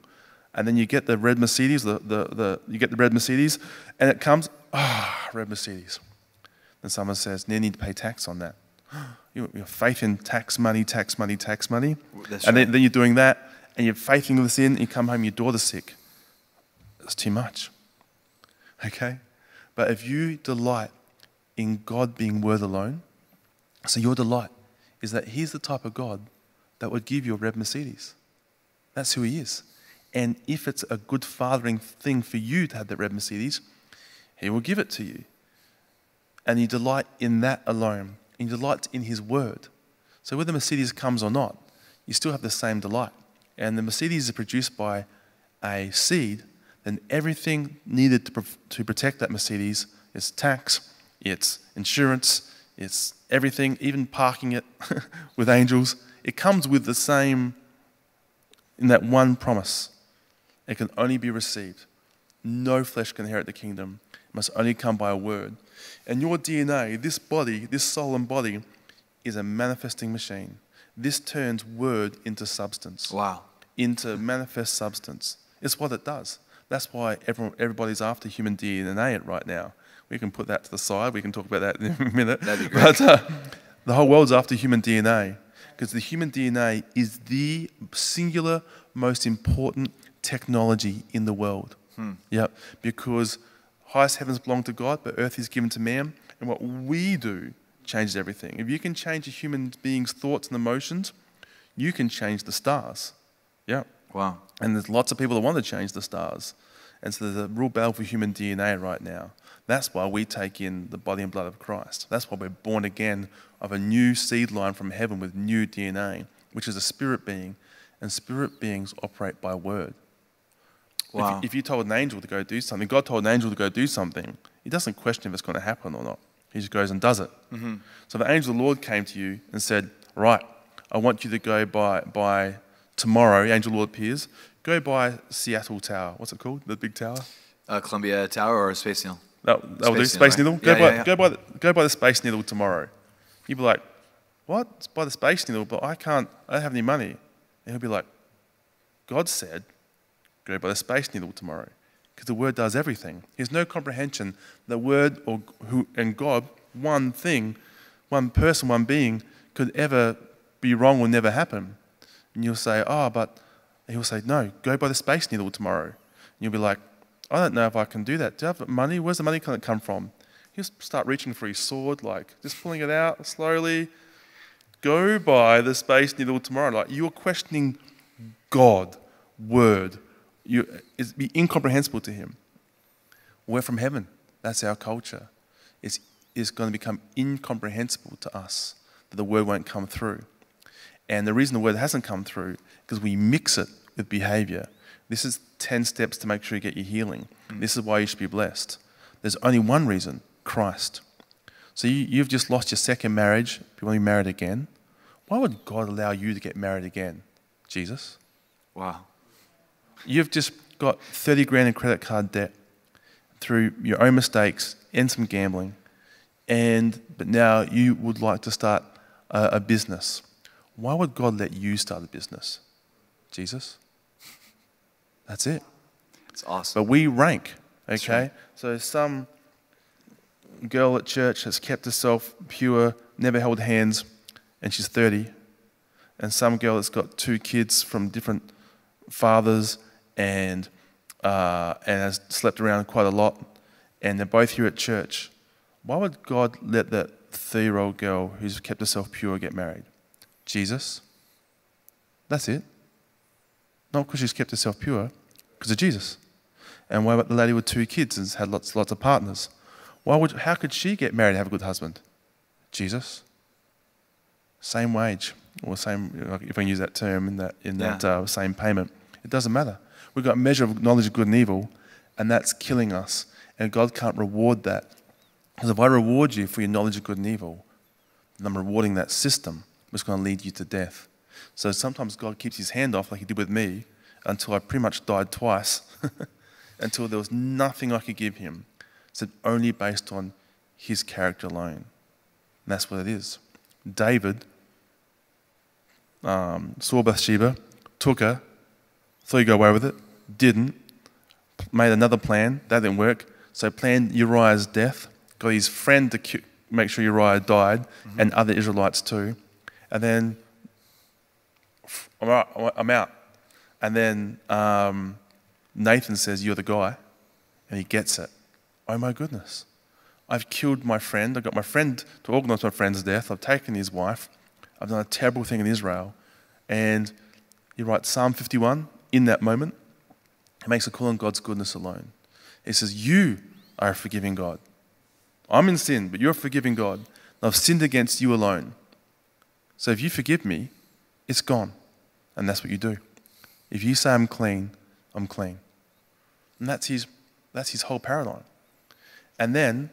And then you get the red Mercedes, the, the, the, you get the red Mercedes, and it comes, ah, red Mercedes. Then someone says, you need to pay tax on that. You you have faith in tax money, tax money, tax money. That's and then, right. then you're doing that, and you're faithing this in, and you come home, your daughter's sick. It's too much. Okay? But if you delight in God being word alone, so your delight is that He's the type of God that would give you a red Mercedes. That's who He is. And if it's a good fathering thing for you to have that red Mercedes, He will give it to you. And you delight in that alone. And you delight in His word. So whether Mercedes comes or not, you still have the same delight. And the Mercedes is produced by a seed, then everything needed to, to protect that Mercedes is tax, it's insurance, it's everything, even parking it with angels. It comes with the same, in that one promise. It can only be received. No flesh can inherit the kingdom. It must only come by a word. And your DNA, this body, this soul and body, is a manifesting machine. This turns word into substance Wow. into manifest substance. It's what it does. That's why everyone, everybody's after human DNA it right now. We can put that to the side. We can talk about that in a minute. That'd be great. But uh, the whole world's after human DNA because the human DNA is the singular most important technology in the world. Yep. Because highest heavens belong to God, but earth is given to man. And what we do changes everything. If you can change a human being's thoughts and emotions, you can change the stars. Yeah. Wow. And there's lots of people that want to change the stars. And so there's a real battle for human DNA right now. That's why we take in the body and blood of Christ. That's why we're born again of a new seed line from heaven with new DNA, which is a spirit being. And spirit beings operate by word. If- Wow. If, you told an angel to go do something, God told an angel to go do something, he doesn't question if it's going to happen or not. He just goes and does it. So the angel of the Lord came to you and said, Right, I want you to go by, by tomorrow, angel of the Lord appears, go by Seattle Tower. What's it called? The big tower? Uh, Columbia Tower or Space Needle? That, that'll do, Space Space Needle, Needle. right? Go, Yeah, by, yeah, yeah. Go, by the, go by the Space Needle tomorrow. You'd be like, What? It's by the Space Needle, but I can't, I don't have any money. And he'll be like, God said, go by the Space Needle tomorrow. Because the Word does everything. There's no comprehension. The Word or who, and God, one thing, one person, one being, could ever be wrong or never happen. And you'll say, Oh, but he'll say, No, go by the Space Needle tomorrow. And you'll be like, I don't know if I can do that. Do you have money? Where's the money going to come from? He'll start reaching for his sword, like just pulling it out slowly. Go by the Space Needle tomorrow. Like you're questioning God, Word. You, it's be incomprehensible to him. We're from heaven. That's our culture. It's, it's going to become incomprehensible to us that the word won't come through. And the reason the word hasn't come through because we mix it with behavior. This is 10 steps to make sure you get your healing. Mm. This is why you should be blessed. There's only one reason Christ. So you, you've just lost your second marriage. You want to be married again. Why would God allow you to get married again? Jesus? Wow. You've just got 30 grand in credit card debt through your own mistakes and some gambling, and but now you would like to start a, a business. Why would God let you start a business? Jesus? That's it. It's awesome. But we rank, okay? right. So some girl at church has kept herself pure, never held hands, and she's 30. And some girl that's got two kids from different fathers and, uh, and has slept around quite a lot, and they're both here at church. Why would God let that three-year-old girl who's kept herself pure get married? Jesus? That's it. Not because she's kept herself pure, because of Jesus. And why about the lady with two kids and has had lots, lots of partners? Why would, how could she get married and have a good husband? Jesus. Same wage, or same, if I can use that term in that, in that uh, same payment. It doesn't matter. We've got a measure of knowledge of good and evil, and that's killing us. And God can't reward that. Because if I reward you for your knowledge of good and evil, then I'm rewarding that system, is going to lead you to death. So sometimes God keeps his hand off, like he did with me, until I pretty much died twice, until there was nothing I could give him. So only based on his character alone. And that's what it is. David um, saw Bathsheba, took her, thought he'd go away with it, didn't, made another plan, that didn't work. So planned Uriah's death, got his friend to cu- make sure Uriah died, and other Israelites too. And then I'm out. I'm out. And then um, Nathan says, You're the guy. And he gets it. Oh my goodness. I've killed my friend. I've got my friend to organize my friend's death. I've taken his wife. I've done a terrible thing in Israel. And he writes Psalm 51 in that moment. He makes a call on God's goodness alone. He says, You are a forgiving God. I'm in sin, but you're a forgiving God. I've sinned against you alone. So if you forgive me, it's gone. And that's what you do. If you say I'm clean, I'm clean. And that's his, that's his whole paradigm. And then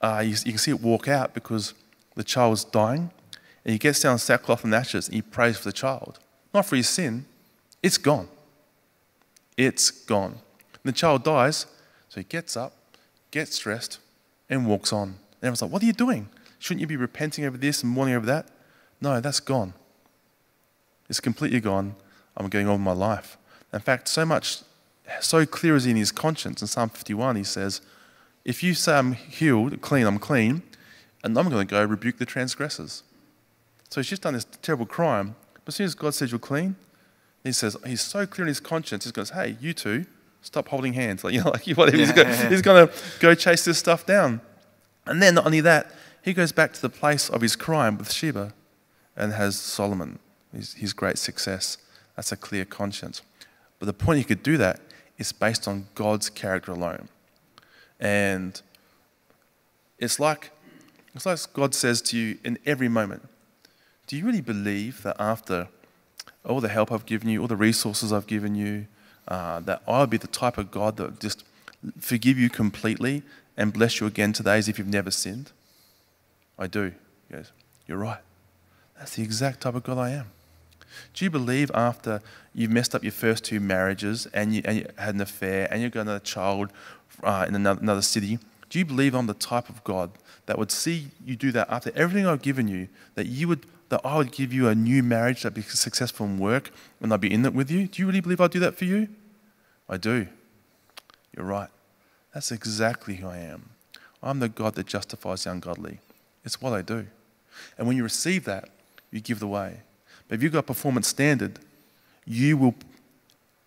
uh, you, you can see it walk out because the child was dying. And he gets down sackcloth and ashes and he prays for the child. Not for his sin, it's gone. It's gone. And the child dies, so he gets up, gets dressed, and walks on. And everyone's like, What are you doing? Shouldn't you be repenting over this and mourning over that? No, that's gone. It's completely gone. I'm getting on with my life. In fact, so much, so clear is in his conscience. In Psalm 51, he says, If you say I'm healed, clean, I'm clean, and I'm going to go rebuke the transgressors. So she's done this terrible crime, but as soon as God says you're clean, he says he's so clear in his conscience. He goes, "Hey, you two, stop holding hands." Like you know, like whatever. He's, going, he's going to go chase this stuff down. And then not only that, he goes back to the place of his crime with Sheba, and has Solomon, his, his great success. That's a clear conscience. But the point he could do that is based on God's character alone. And it's like, it's like God says to you in every moment Do you really believe that after all the help I've given you, all the resources I've given you, uh, that I'll be the type of God that just forgive you completely and bless you again today as if you've never sinned? I do. He goes, You're right. That's the exact type of God I am. Do you believe after you've messed up your first two marriages and you, and you had an affair and you've got another child uh, in another, another city, do you believe I'm the type of God that would see you do that after everything I've given you, that you would that I would give you a new marriage that'd be successful in work and I'd be in it with you? Do you really believe I'd do that for you? I do. You're right. That's exactly who I am. I'm the God that justifies the ungodly. It's what I do. And when you receive that, you give the way. But if you've got a performance standard, you will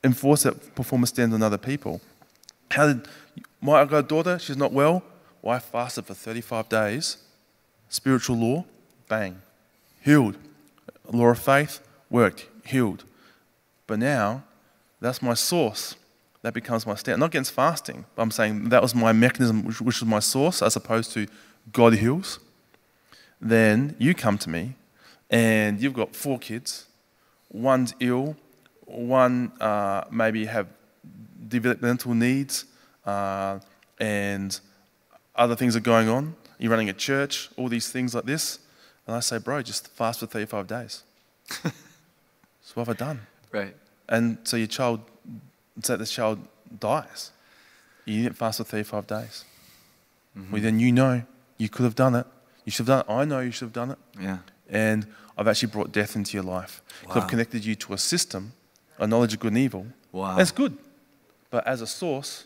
enforce that performance standard on other people. How did my I got a daughter, she's not well. I fasted for 35 days. Spiritual law, bang. Healed. Law of faith, worked, healed. But now, that's my source. That becomes my standard. Not against fasting, but I'm saying that was my mechanism, which, which was my source, as opposed to God heals. Then you come to me and you've got four kids. One's ill, one uh, maybe have developmental needs, uh, and other things are going on. You're running a church, all these things like this. And I say, bro, just fast for 35 days. so what have I done? Right. And so your child, say this child dies. You didn't fast for 35 days. Mm-hmm. Well, then you know you could have done it. You should have done it. I know you should have done it. Yeah. And I've actually brought death into your life. Wow. I've connected you to a system, a knowledge of good and evil. Wow. That's good. But as a source,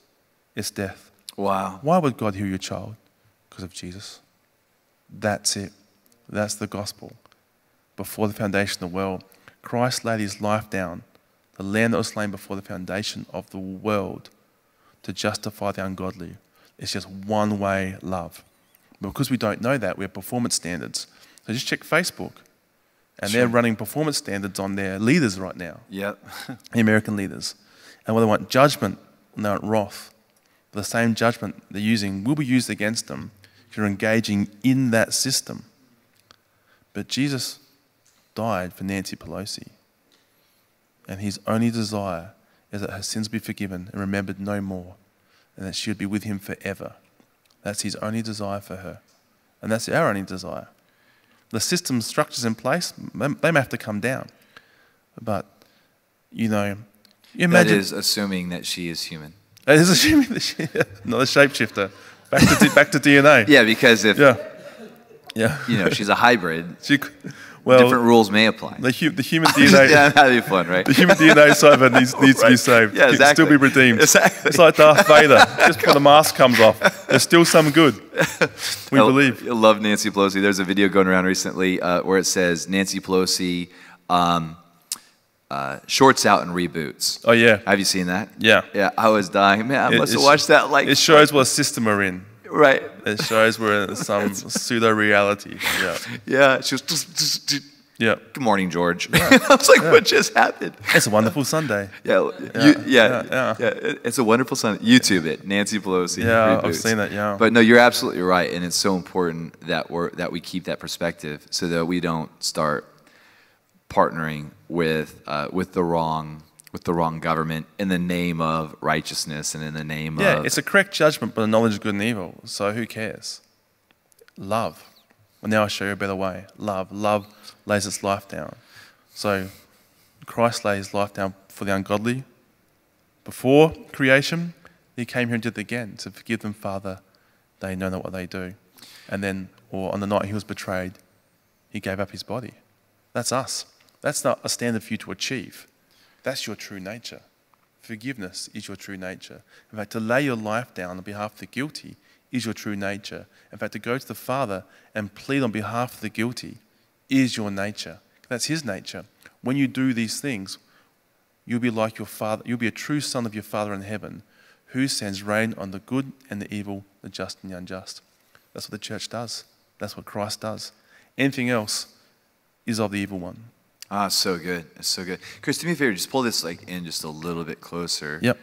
it's death. Wow. Why would God heal your child? Because of Jesus. That's it. That's the gospel. Before the foundation of the world, Christ laid his life down, the lamb that was slain before the foundation of the world, to justify the ungodly. It's just one way love. Because we don't know that, we have performance standards. So just check Facebook. And they're running performance standards on their leaders right now Yep. the American leaders. And when they want judgment, and they want wrath, the same judgment they're using will be used against them if you're engaging in that system. But Jesus died for Nancy Pelosi. And his only desire is that her sins be forgiven and remembered no more, and that she would be with him forever. That's his only desire for her. And that's our only desire. The system structures in place, they may have to come down. But, you know, you imagine. is assuming that she is human. It is assuming that she, not a shapeshifter. Back to, back to DNA. Yeah, because if Yeah. Yeah. you know she's a hybrid, She, well, different rules may apply. the, hu- the human DNA. yeah, that'd be fun, right? The human DNA side of needs, needs to be saved. Yeah, It still be redeemed. Exactly. It's like Darth Vader. Just when the mask comes off, there's still some good. We I- believe. I love Nancy Pelosi. There's a video going around recently uh, where it says Nancy Pelosi um, uh, shorts out and reboots. Oh, yeah. Have you seen that? Yeah. Yeah, I was dying. Man, I It- must have watched that like It shows what a system we're in. Right. It shows we're in some pseudo reality. Yeah. Yeah, she was just, just, just Yeah. good morning, George. I was like, what just happened? It's a wonderful Sunday. Yeah, you- Yeah, yeah, yeah, yeah. It's a wonderful Sunday. YouTube it, Nancy Pelosi. Yeah, I've seen it, yeah. But no, you're absolutely right, and it's so important that we're that we keep that perspective so that we don't start partnering with uh, with the wrong with the wrong government in the name of righteousness and in the name Yeah, of Yeah, it's a correct judgment, but a knowledge of good and evil. So who cares? Love. Well, now I show you a better way. Love. Love lays its life down. So Christ lays his life down for the ungodly. Before creation, he came here and did it again to forgive them, Father. They know not what they do. And then, or on the night he was betrayed, he gave up his body. That's us. That's not a standard for you to achieve. That's your true nature. Forgiveness is your true nature. In fact, to lay your life down on behalf of the guilty is your true nature. In fact, to go to the Father and plead on behalf of the guilty is your nature. That's His nature. When you do these things, you'll be like your Father, you'll be a true son of your Father in heaven, who sends rain on the good and the evil, the just and the unjust. That's what the church does. That's what Christ does. Anything else is of the evil one. Ah, so good. It's so good. Chris, do me a favor. Just pull this like in just a little bit closer. Yep.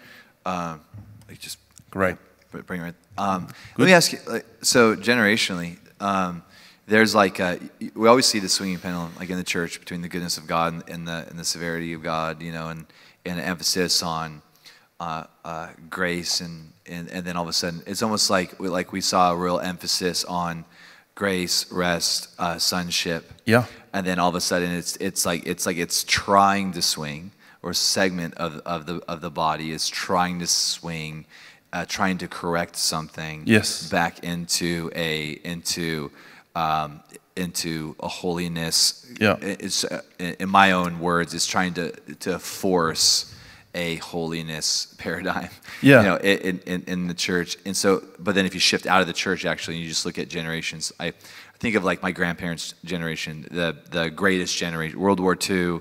Um, like just Great. br- bring it right. Um, let me ask you. Like, so generationally, um, there's like uh y we always see the swinging pendulum like in the church between the goodness of God and, and the and the severity of God, you know, and and an emphasis on uh, uh, grace and, and and then all of a sudden it's almost like we, like we saw a real emphasis on grace, rest, uh, sonship. Yeah. And then all of a sudden it's it's like it's like it's trying to swing or segment of, of the of the body is trying to swing, uh, trying to correct something Yes. back into a into um, into a holiness. Yeah. It's uh, in in my own words, it's trying to to force a holiness paradigm. Yeah. You know, in, in, in the church. And so, but then if you shift out of the church, actually, and you just look at generations, I think of like my grandparents' generation, the, the greatest generation, World War II,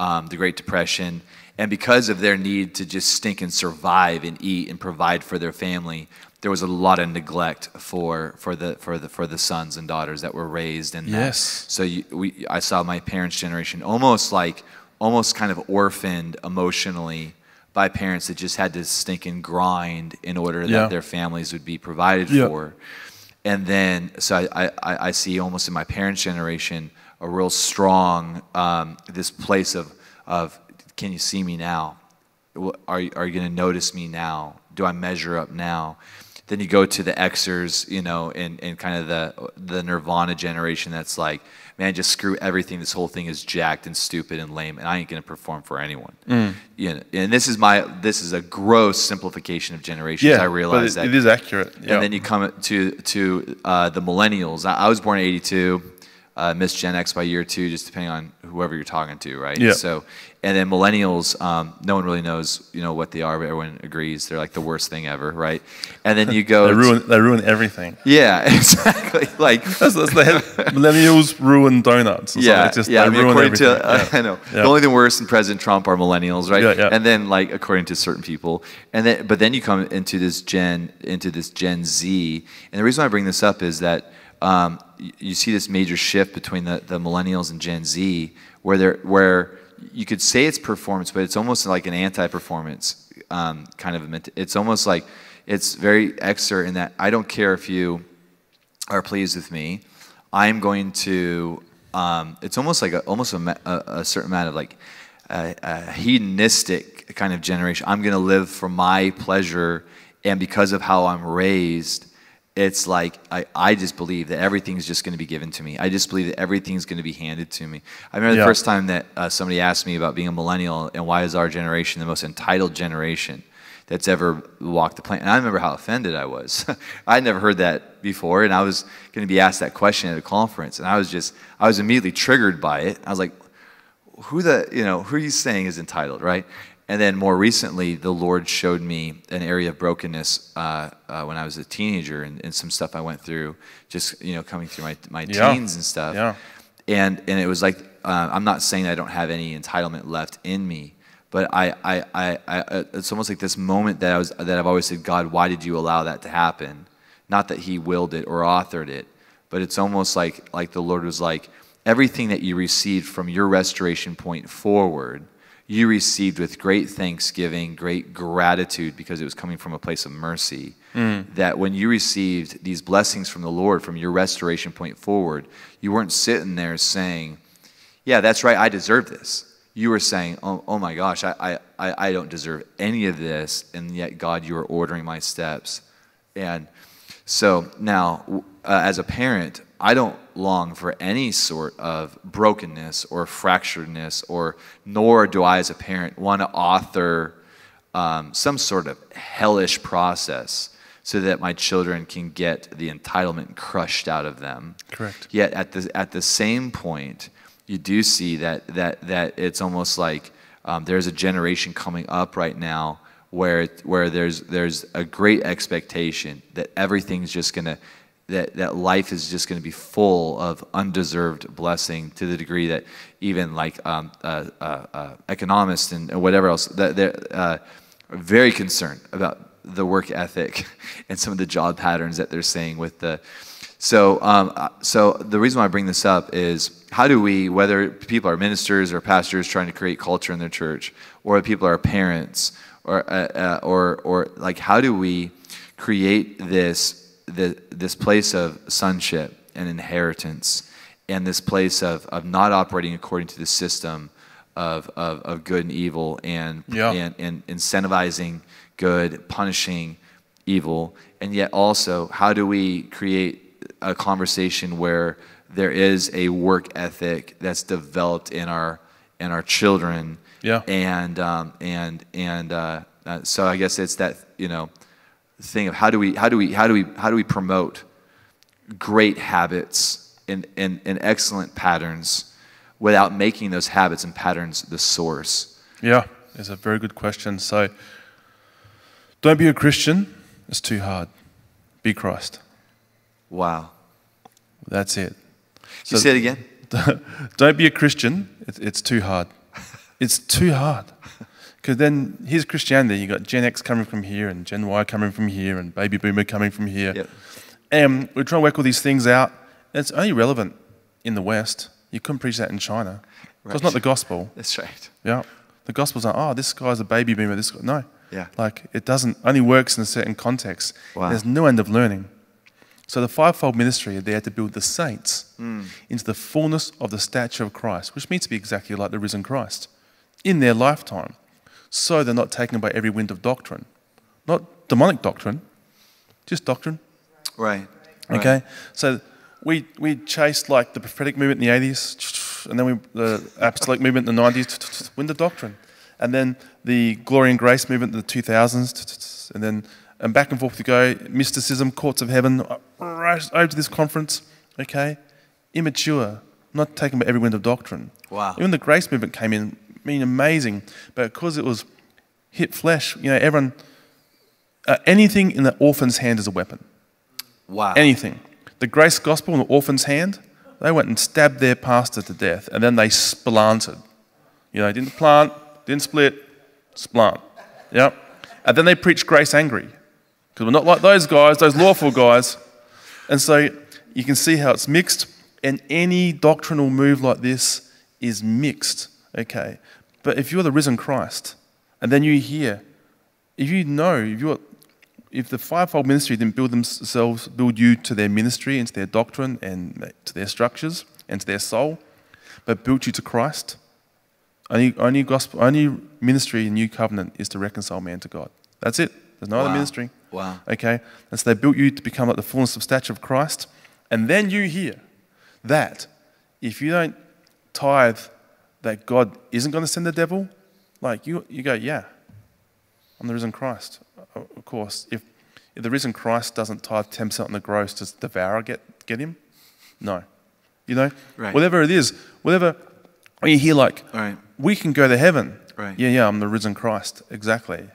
um, the Great Depression. And because of their need to just stink and survive and eat and provide for their family, there was a lot of neglect for, for, the, for, the, for the sons and daughters that were raised in that. Yes. So you, we, I saw my parents' generation almost like, almost kind of orphaned emotionally by parents that just had to stink and grind in order that their families would be provided Yeah. for. And then, so I, I, I see almost in my parents' generation a real strong, um, this place of, of, can you see me now? Are, are you going to notice me now? Do I measure up now? Then you go to the Xers, you know, and, and kind of the, the Nirvana generation that's like, man, just screw everything. This whole thing is jacked and stupid and lame, and I ain't going to perform for anyone. Mm. You know, and this is my this is a gross simplification of generations. Yeah. I realize but that. it, it is accurate. Yeah. And then you come to to uh, the millennials. I, I was born in '82, uh, missed Gen X by year two, just depending on whoever you're talking to, right? Yeah. So, and then millennials, um, no one really knows, you know, what they are, but everyone agrees they're like the worst thing ever, right? And then you go, they to- ruin, they ruin everything. yeah, exactly. Like, That's, that's the head, millennials ruin donuts. yeah, just, yeah. I mean, according to, everything. uh, I know, Yeah. the only thing worse than President Trump are millennials, right? Yeah, yeah. And then, like, according to certain people, and then, but then you come into this Gen, into this Gen Z, and the reason why I bring this up is that um, you, see this major shift between the, the millennials and Gen Z, where they're, where you could say it's performance, but it's almost like an anti-performance um, kind of. A, it's almost like it's very exer in that I don't care if you are pleased with me, I'm going to. Um, it's almost like a, almost a, a, a certain amount of like a, a hedonistic kind of generation. I'm going to live for my pleasure, and because of how I'm raised, it's like I, I just believe that everything's just going to be given to me. I just believe that everything's going to be handed to me. I remember the first time that uh, somebody asked me about being a millennial and why is our generation the most entitled generation that's ever walked the planet. And I remember how offended I was. I'd never heard that before, and I was going to be asked that question at a conference, and I was just, I was immediately triggered by it. I was like, who the, you know, who are you saying is entitled, right? And then more recently, the Lord showed me an area of brokenness uh, uh, when I was a teenager, and, and some stuff I went through, just you know, coming through my my Yeah. teens and stuff Yeah. and and it was like uh, I'm not saying I don't have any entitlement left in me, but I, I, I, I uh, it's almost like this moment that I was that I've always said, God, why did you allow that to happen? Not that He willed it or authored it, but it's almost like like the Lord was like everything that you received from your restoration point forward. You received with great thanksgiving, great gratitude, because it was coming from a place of mercy. That when you received these blessings from the Lord from your restoration point forward, you weren't sitting there saying, Yeah, that's right, I deserve this. You were saying, Oh, oh my gosh, I, I, I I don't deserve any of this, and yet, God, you are ordering my steps. And so now, uh, as a parent, I don't long for any sort of brokenness or fracturedness, or nor do I, as a parent, want to author um, some sort of hellish process so that my children can get the entitlement crushed out of them. Correct. Yet at the at the same point, you do see that that that it's almost like um, there's a generation coming up right now where where there's there's a great expectation that everything's just gonna that that life is just going to be full of undeserved blessing to the degree that even like um, uh, uh, uh, economists and whatever else that they're uh, very concerned about the work ethic and some of the job patterns that they're saying with the so um, uh, so the reason why I bring this up is how do we whether people are ministers or pastors trying to create culture in their church or people are parents or uh, or or like how do we create this the, this place of sonship and inheritance and this place of, of not operating according to the system of, of, of good and evil and, Yeah. and, and incentivizing good, punishing evil, and yet also how do we create a conversation where there is a work ethic that's developed in our in our children Yeah. and um, and and uh, uh, so I guess it's that you know thing of how do we how do we how do we how do we promote great habits and, and, and excellent patterns without making those habits and patterns the source Yeah, it's a very good question. So, don't be a Christian. It's too hard. Be Christ. wow That's it. Can you say it again don't be a Christian. It's, it's too hard. It's too hard. Because then here's Christianity. You've got Gen X coming from here, and Gen Y coming from here, and Baby Boomer coming from here. Yep. And we're trying to work all these things out. And it's only relevant in the West. You couldn't preach that in China. 'Cause It's not the gospel. that's right Yeah. The gospel's like, oh, this guy's a baby boomer. This guy. No. Yeah. Like, it doesn't, only works in a certain context. Wow. There's no end of learning. So the fivefold ministry, they had to build the saints Hmm. into the fullness of the stature of Christ, which means to be exactly like the risen Christ in their lifetime. So they're not taken by every wind of doctrine. Not demonic doctrine, just doctrine. right right. Okay, so we we chased like the prophetic movement in the eighties, and then we the apostolic movement in the nineties, win the doctrine, and then the glory and grace movement in the two thousands, and then and back and forth we go. Mysticism, courts of heaven, right over to this conference. Okay, immature, not taken by every wind of doctrine. Wow. Even the grace movement came in, mean, amazing, but because it was hit flesh, you know, everyone. Uh, anything in the orphan's hand is a weapon wow anything. The grace gospel in the orphan's hand, they went and stabbed their pastor to death, and then they splanted. You know, didn't plant, didn't split, splant. Yep. And then they preached grace angry, because we're not like those guys, those lawful guys. And so you can see how it's mixed, and any doctrinal move like this is mixed. Okay. But if you're the risen Christ, and then you hear, if you know, if you're if the fivefold ministry didn't build themselves, build you to their ministry, into their doctrine, and to their structures, and to their soul, but built you to Christ, only, only gospel, only ministry in New Covenant is to reconcile man to God. That's it. There's no other ministry. Wow. Okay, and so they built you to become like the fullness of stature of Christ, and then you hear that if you don't tithe, that God isn't going to send the devil. Like you, you go, yeah, I'm the risen Christ. Of course, if, if the risen Christ doesn't tithe 10% on the gross, does the devourer get, get him? No. You know, Right. whatever it is, whatever, when you hear like, Right. we can go to heaven. Right. Yeah, yeah, I'm the risen Christ. Exactly.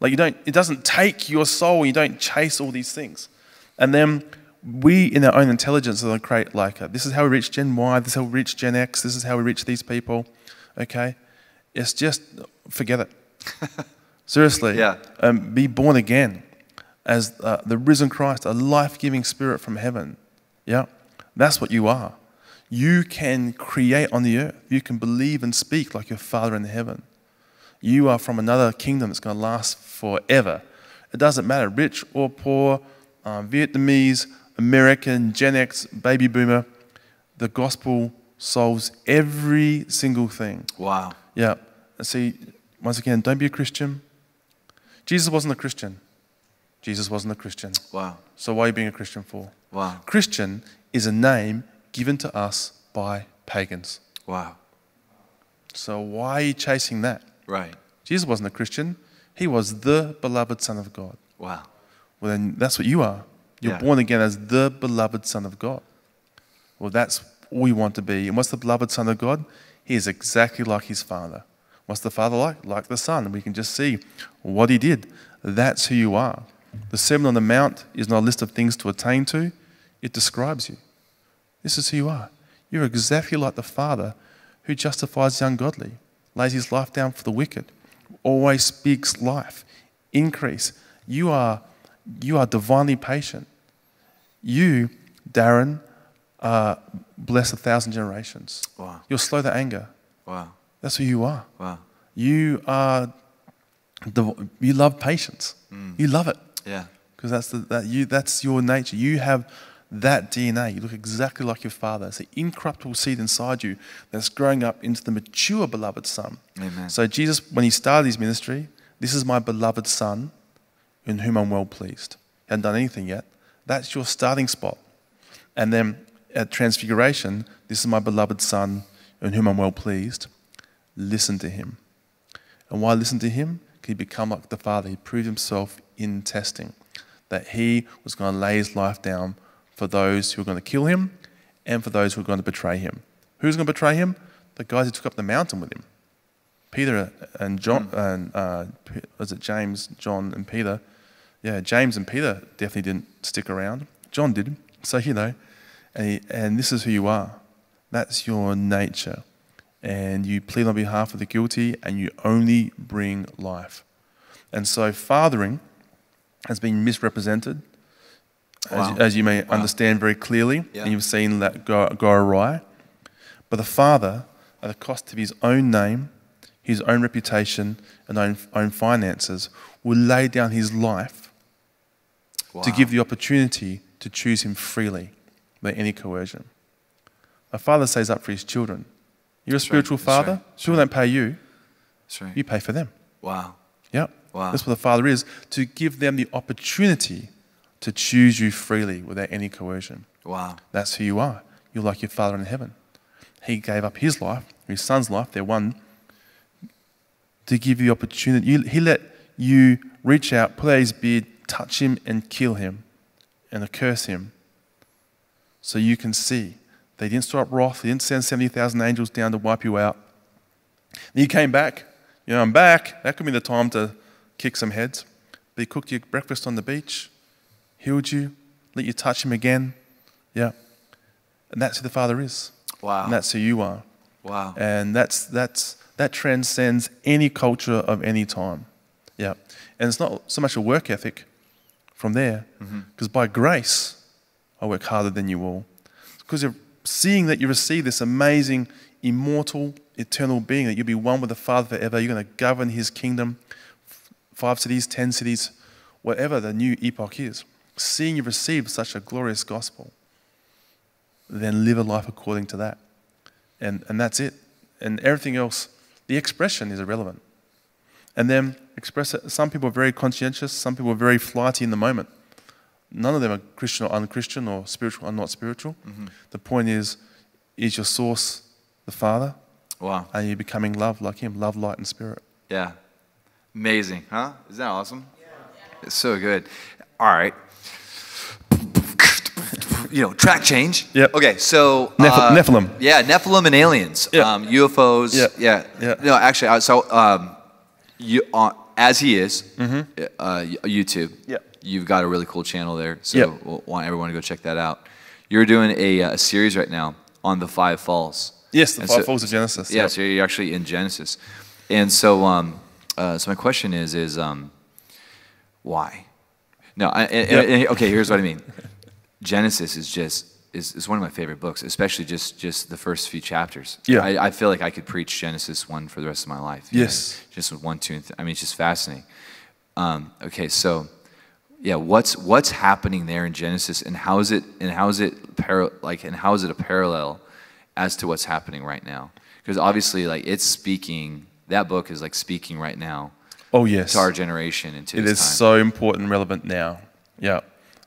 Like you don't, it doesn't take your soul. You don't chase all these things. And then we, in our own intelligence, are going to create like, a, this is how we reach Gen Y, this is how we reach Gen X, this is how we reach these people. Okay? It's just, forget it. Seriously. Yeah. Um, be born again as uh, the risen Christ, a life giving spirit from heaven. Yeah. That's what you are. You can create on the earth. You can believe and speak like your Father in heaven. You are from another kingdom that's going to last forever. It doesn't matter, rich or poor, um, Vietnamese, American, Gen X, baby boomer. The gospel solves every single thing. wow Yeah. See, once again, don't be a Christian. Jesus wasn't a Christian. Jesus wasn't a Christian. wow So why are you being a Christian for? wow Christian is a name given to us by pagans. wow So why are you chasing that? right Jesus wasn't a Christian. He was the beloved Son of God. wow Well, then that's what you are. You're Yeah. born again as the beloved Son of God. Well, that's all we want to be. And what's the beloved Son of God? He is exactly like his Father. What's the Father like? Like the Son. We can just see what He did. That's who you are. The Sermon on the Mount is not a list of things to attain to, it describes you. This is who you are. You're exactly like the Father who justifies the ungodly, lays his life down for the wicked, always speaks life, increase. You are, you are divinely patient. You, Darren, uh, bless a thousand generations. Wow. You'll slow to anger. Wow. That's who you are. Wow. You are, div- you love patience. You love it Yeah. because that's the, that you that's your nature. You have that DNA. You look exactly like your father. It's the incorruptible seed inside you that's growing up into the mature beloved son. Amen. So Jesus, when he started his ministry, this is my beloved son, in whom I'm well pleased. He hadn't done anything yet. That's your starting spot. And then at Transfiguration, this is my beloved son, in whom I'm well pleased. Listen to him. And why listen to him? He become like the Father. He proved himself in testing that he was going to lay his life down for those who were going to kill him and for those who were going to betray him. Who's going to betray him? The guys who took up the mountain with him. Peter and John, and uh, was it James, John, and Peter? Yeah, James and Peter definitely didn't stick around. John did. So, you know, and, he, and this is who you are. That's your nature. And you plead on behalf of the guilty and you only bring life. And so, fathering has been misrepresented, as, Wow. as you may understand very clearly, Yeah. and you've seen that go, go awry. But the father, at the cost of his own name, his own reputation, and own, own finances, will lay down his life to give the opportunity to choose him freely without any coercion. A father stays up for his children. You're a right, spiritual that's father, right, that's people don't pay you, That's right. you pay for them. Wow. Yep. Wow. That's what the Father is to give them the opportunity to choose you freely without any coercion. Wow. That's who you are. You're like your Father in heaven. He gave up his life, his son's life, they're one, to give you the opportunity. He let you reach out, pull out his beard, touch him, and kill him and curse him so you can see. They didn't stop wrath, they didn't send 70,000 angels down to wipe you out. Then you came back. You know, I'm back. That could be the time to kick some heads. But he cooked you breakfast on the beach, healed you, let you touch him again. Yeah. And that's who the Father is. Wow. And that's who you are. wow. And that's, that's, that transcends any culture of any time. Yeah. And it's not so much a work ethic from there, mm-hmm. because by grace, I work harder than you all. Because you're seeing that you receive this amazing, immortal, eternal being, that you'll be one with the Father forever. You're going to govern his kingdom, five cities, ten cities, whatever the new epoch is. Seeing you receive such a glorious gospel, then live a life according to that. And, and that's it. And everything else, the expression is irrelevant. And then express it. Some people are very conscientious, some people are very flighty in the moment. None of them are Christian or unchristian or spiritual or not spiritual. The point is, is your source the Father? Wow. Are you becoming love like Him? Love, light, and spirit. Yeah. Amazing, huh? Isn't that awesome? Yeah. It's so good. All right. You know, track change. Yep. Okay, so Neph- uh, Nephilim. Yeah, Nephilim and aliens. Yep. Um, UFOs. Yep. Yeah. Yep. No, actually, so um, you on as he is, Mm-hmm. uh, YouTube. Yep. You've got a really cool channel there, so Yep. we'll want everyone to go check that out. You're doing a, uh, a series right now on the five falls. Yes, the And five so- falls of Genesis. Yeah, Yep. so you're actually in Genesis, and so um, uh, so my question is is um, why? No, I, Yep. okay. Here's what I mean. Genesis is just is, is one of my favorite books, especially just just the first few chapters. Yeah. I, I feel like I could preach Genesis one for the rest of my life. you know, Yes. just with one, two, and th- I mean, it's just fascinating. Um, okay, so yeah, what's what's happening there in Genesis, and how is it and how is it par- like and how is it a parallel as to what's happening right now? Because obviously, like it's speaking. That book is like speaking right now Oh, yes. to our generation and to It is time. so important and relevant now. Yeah.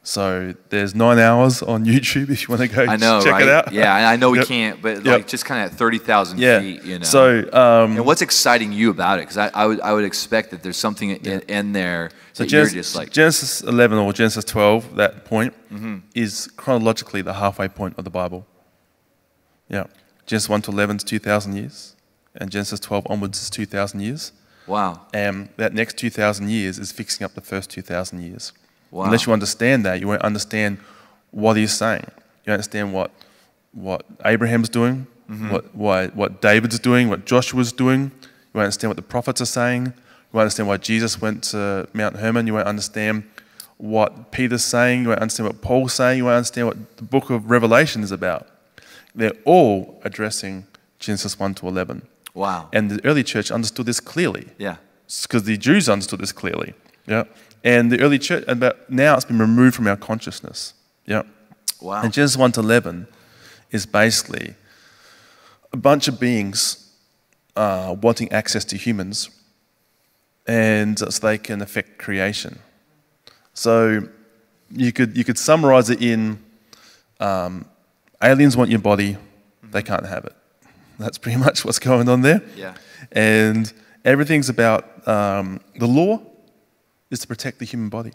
So there's nine hours on YouTube if you want to go I know, check right? it out. Yeah, I know we Yep. can't, but Yep. like just kind of at thirty thousand Yeah. feet, you know. So, um, and what's exciting you about it? Because I, I would I would expect that there's something in, in there So that you're Genesis, just like Genesis 11 or Genesis 12, that point, Mm-hmm. is chronologically the halfway point of the Bible. Yeah. Genesis 1 to 11 is 2,000 years, and Genesis 12 onwards is 2,000 years. Wow. And that next 2,000 years is fixing up the first 2,000 years. Wow. Unless you understand that, you won't understand what he's saying. You understand what, what Abraham's doing, Mm-hmm. what, why, what David's doing, what Joshua's doing. You won't understand what the prophets are saying. You won't understand why Jesus went to Mount Hermon. You won't understand what Peter's saying. You won't understand what Paul's saying. You won't understand what the book of Revelation is about. They're all addressing Genesis 1 to 11. Wow. And the early church understood this clearly yeah. because the Jews understood this clearly. Yeah. And the early church, and but now it's been removed from our consciousness. Yeah. Wow. And Genesis 1 to 11 is basically a bunch of beings uh, wanting access to humans and so they can affect creation. So you could, you could summarize it in um, aliens want your body, they can't have it. That's pretty much what's going on there. Yeah. And everything's about um, the law is to protect the human body.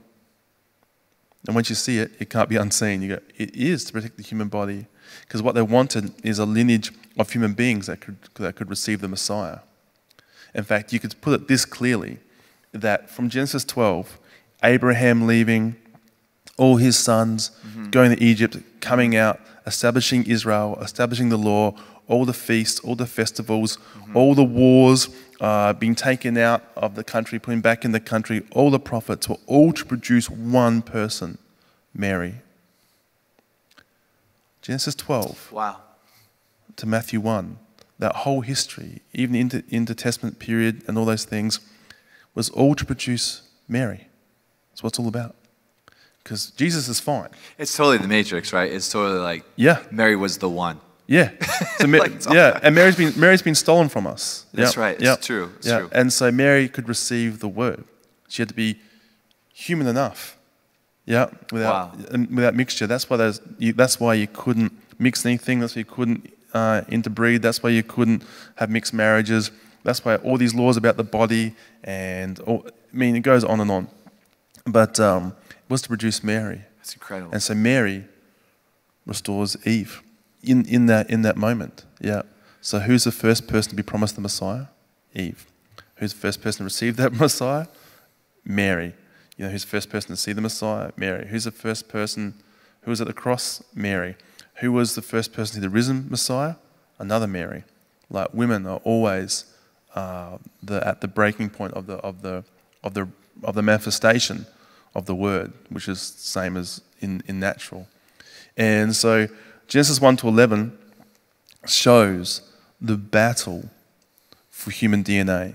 And once you see it, it can't be unseen. You go, it is to protect the human body. Because what they wanted is a lineage of human beings that could, that could receive the Messiah. In fact, you could put it this clearly that from Genesis 12, Abraham leaving, all his sons mm-hmm. going to Egypt, coming out, establishing Israel, establishing the law, all the feasts, all the festivals, all the wars, uh, being taken out of the country, putting back in the country, all the prophets were all to produce one person, Mary. Genesis 12 Wow. to Matthew 1, that whole history, even into Testament period and all those things, was all to produce Mary. That's what it's all about. Because Jesus is fine. It's totally the Matrix, right? It's totally like Yeah. Mary was the one. Yeah. So Ma- Like, yeah. And Mary's been, Mary's been stolen from us. That's Yeah. right. It's Yeah. true. It's yeah. true. And so Mary could receive the word. She had to be human enough. Yeah. Without, Wow. without mixture. That's why, there's, you, that's why you couldn't mix anything. That's why you couldn't uh, interbreed. That's why you couldn't have mixed marriages. That's why all these laws about the body and all, I mean, it goes on and on. But um, it was to produce Mary. That's incredible. And so Mary restores Eve in, in, that, in that moment. Yeah. So who's the first person to be promised the Messiah? Eve. Who's the first person to receive that Messiah? Mary. You know, who's the first person to see the Messiah? Mary. Who's the first person who was at the cross? Mary. Who was the first person to the risen Messiah? Another Mary. Like women are always uh, the, at the breaking point of the, of, the, of, the, of the manifestation of the word, which is the same as in, in natural. And so Genesis 1 to 11 shows the battle for human DNA.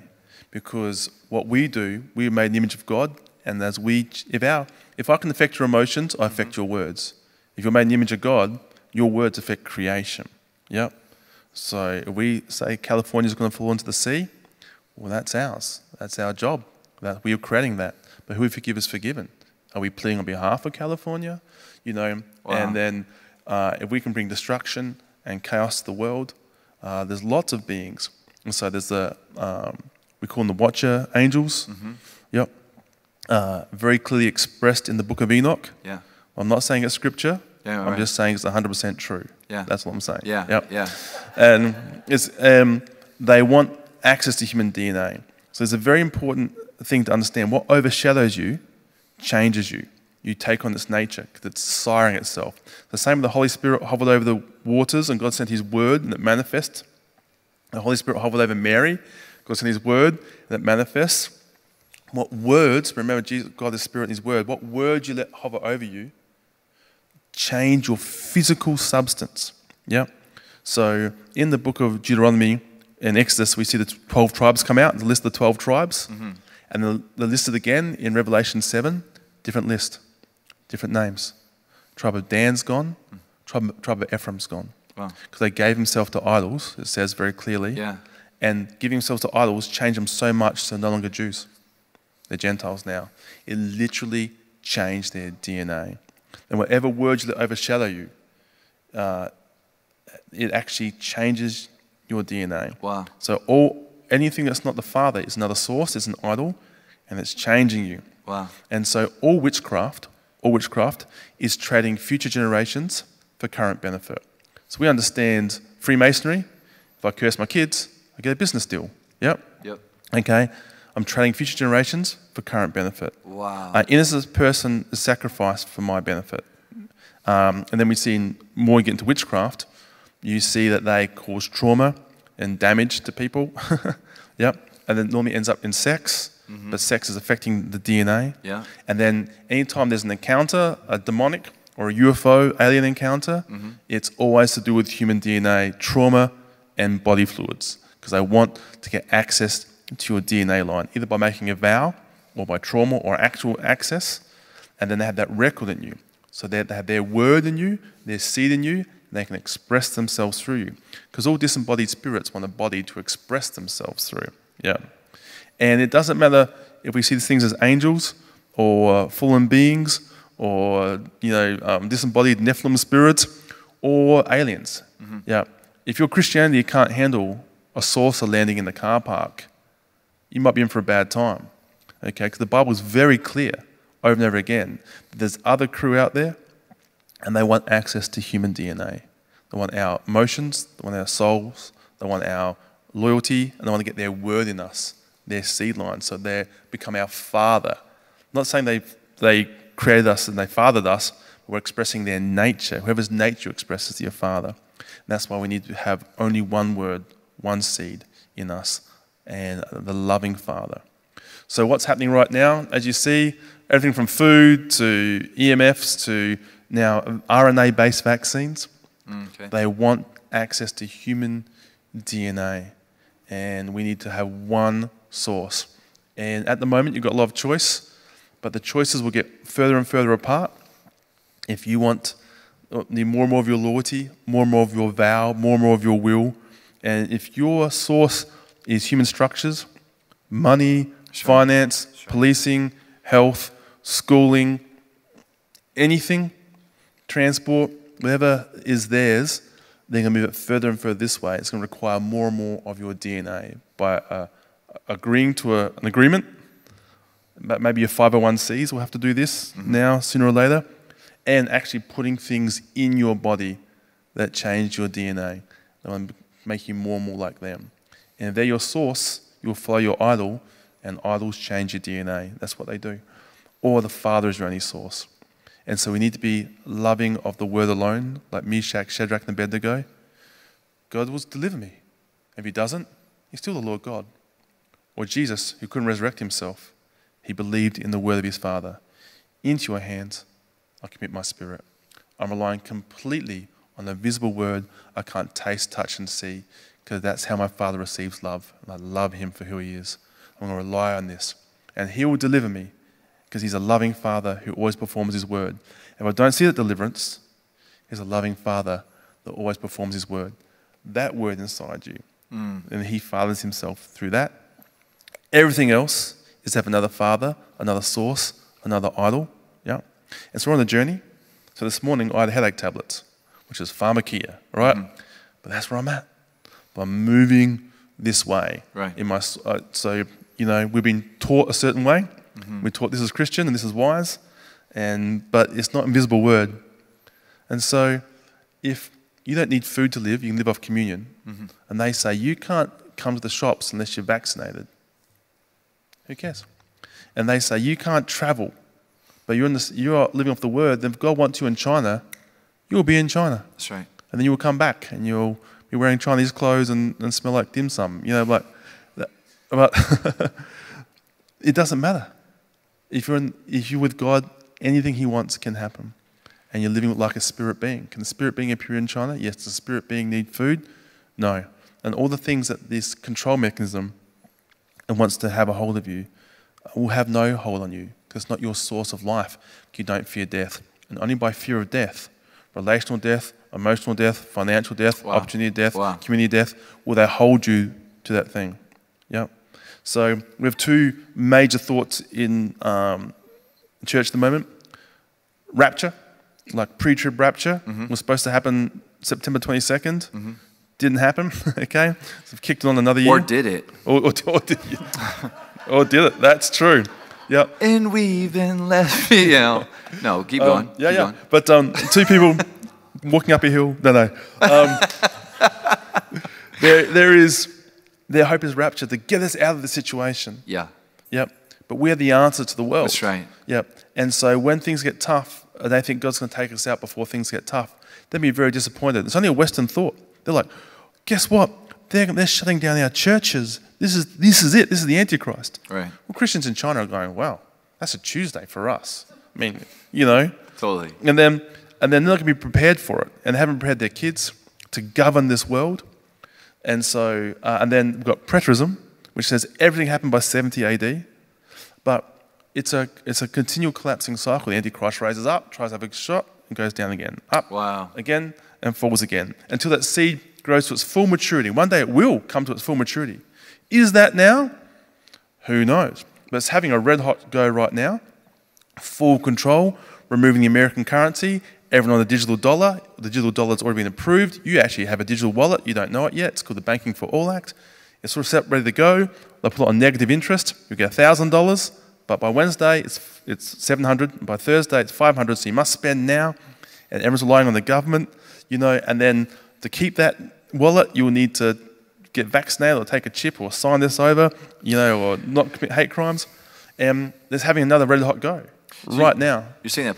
Because what we do, we are made in the image of God, and as we, if, our, if I can affect your emotions, I affect your words. If you're made in the image of God, your words affect creation. Yep. So if we say California is going to fall into the sea, well, that's ours. That's our job. That we are creating that. But who we forgive is forgiven. Are we pleading on behalf of California? You know, Wow. and then uh, if we can bring destruction and chaos to the world, uh, there's lots of beings. And so there's the, um, we call them the watcher angels. Yep. Uh, very clearly expressed in the book of Enoch. yeah. I'm not saying it's scripture. Yeah, I'm right. just saying it's 100% true. Yeah. That's what I'm saying. Yeah. Yep. Yeah. And it's, um, they want access to human DNA. So it's a very important thing to understand. What overshadows you changes you. You take on this nature that's siring itself. The same with the Holy Spirit hovered over the waters and God sent his word and it manifests. The Holy Spirit hovered over Mary. God sent his word and it manifests. What words, remember Jesus, God the Spirit and his word, what words you let hover over you change your physical substance. Yeah. So in the book of Deuteronomy and Exodus, we see the 12 tribes come out, the list of the 12 tribes. Mm-hmm. And they're, they're listed again in Revelation 7, different list, different names. Tribe of Dan's gone, tribe, tribe of Ephraim's gone. Wow. Because they gave themselves to idols, it says very clearly. Yeah. And giving themselves to idols changed them so much so they're no longer Jews. They're Gentiles now. It literally changed their DNA. And whatever words that overshadow you, uh, it actually changes your DNA. Wow. So all anything that's not the Father is another source, is an idol, and it's changing you. Wow. And so all witchcraft, all witchcraft is trading future generations for current benefit. So we understand Freemasonry. If I curse my kids, I get a business deal. Yep. Yep. Okay. I'm trading future generations for current benefit. Wow. An innocent person is sacrificed for my benefit. Um, and then we see in more you get into witchcraft, you see that they cause trauma and damage to people. yep. And then normally ends up in sex, Mm-hmm. but sex is affecting the DNA. Yeah. And then anytime there's an encounter, a demonic or a UFO alien encounter, mm-hmm. it's always to do with human DNA, trauma, and body fluids. Because they want to get access to your DNA line, either by making a vow or by trauma or actual access. And then they have that record in you. So they they have their word in you, their seed in you, and they can express themselves through you. Because all disembodied spirits want a body to express themselves through. Yeah. And it doesn't matter if we see these things as angels or fallen beings or, you know, um, disembodied Nephilim spirits or aliens. Yeah. If your Christianity can't handle a saucer landing in the car park, you might be in for a bad time. Okay, because the Bible is very clear over and over again. There's other crew out there, and they want access to human DNA. They want our emotions, they want our souls, they want our loyalty, and they want to get their word in us, their seed line, so they become our father. I'm not saying they they created us and they fathered us, but we're expressing their nature. Whoever's nature expresses your father. And that's why we need to have only one word, one seed in us, and the loving father. So, what's happening right now, as you see, everything from food to EMFs to now RNA based vaccines, mm, okay. they want access to human DNA. And we need to have one source. And at the moment, you've got a lot of choice, but the choices will get further and further apart. If you want uh, need more and more of your loyalty, more and more of your vow, more and more of your will, and if your source is human structures, money, finance, policing, health, schooling, anything, transport, whatever is theirs, they're going to move it further and further this way. It's going to require more and more of your DNA by uh, agreeing to a, an agreement. But Maybe your 501cs will have to do this mm-hmm. now, sooner or later, and actually putting things in your body that change your DNA. That will make you more and more like them. And if they're your source, you'll follow your idol, and idols change your DNA. That's what they do. Or the Father is your only source. And so we need to be loving of the word alone, like Meshach, Shadrach, and Abednego. God will deliver me. If he doesn't, he's still the Lord God. Or Jesus, who couldn't resurrect himself, he believed in the word of his Father. Into your hands, I commit my spirit. I'm relying completely on the visible word I can't taste, touch, and see, because that's how my Father receives love. And I love him for who he is. I'm going to rely on this. And he will deliver me, because he's a loving Father who always performs his word. If I don't see that deliverance, he's a loving Father that always performs his word. That word inside you. Mm. And he fathers himself through that. Everything else is to have another father, another source, another idol. Yeah. And so we're on the journey. So this morning I had headache tablets, which is pharmakia, right? Mm. But that's where I'm at. But I'm moving this way. Right. In my uh, so you know we've been taught a certain way. Mm-hmm. We're taught this is Christian and this is wise, and but it's not invisible word. And so if you don't need food to live, you can live off communion. Mm-hmm. And they say you can't come to the shops unless you're vaccinated. Who cares? And they say you can't travel, but you're in this, you are living off the word. Then if God wants you in China, you will be in China, That's right. and then you will come back and you'll be wearing Chinese clothes and, and smell like dim sum. You know, like, but it doesn't matter. If you're in, if you're with God, anything He wants can happen, and you're living like a spirit being. Can the spirit being appear in China? Yes. Does the spirit being need food? No. And all the things that this control mechanism and wants to have a hold of you will have no hold on you because it's not your source of life. You don't fear death. And only by fear of death, relational death, emotional death, financial death, Wow. opportunity death, Wow. community death, will they hold you to that thing. Yep. So we have two major thoughts in um, church at the moment. Rapture, like pre-trib rapture, Mm-hmm. was supposed to happen September 22nd. Didn't happen. okay, so we've kicked it on another year. Or did it? Or, or, or did you? or did it? That's true. Yep. And we've been left. You know. No, keep Um, going. yeah, keep yeah. going. But um, two people walking up a hill. No, no. Um, there, there is Their hope is rapture to get us out of the situation. Yeah. Yep. But we're the answer to the world. That's right. Yep. And so when things get tough, and they think God's going to take us out before things get tough, they'd be very disappointed. It's only a Western thought. They're like, guess what? They're, they're shutting down our churches. This is, this is it. This is the Antichrist. Right. Well, Christians in China are going, wow, that's a Tuesday for us. I mean, you know. Totally. And then, and then they're not going to be prepared for it, and they haven't prepared their kids to govern this world. And so, uh, and then we've got preterism, which says everything happened by 70 AD, but it's a it's a continual collapsing cycle. The Antichrist rises up, tries to have a shot, and goes down again, up, Wow. again, and falls again until that seed grows to its full maturity. One day it will come to its full maturity. Is that now? Who knows? But it's having a red hot go right now full control, removing the American currency, everyone on the digital dollar. The digital dollar's already been approved. You actually have a digital wallet. You don't know it yet. It's called the Banking for All Act. It's all set ready to go. They'll put it on negative interest. You get $1,000, but by Wednesday it's, it's 700 By Thursday it's 500 so you must spend now. And everyone's relying on the government, you know, and then to keep that wallet, you'll need to get vaccinated or take a chip or sign this over, you know, or not commit hate crimes. And there's having another red hot go right now. You're saying that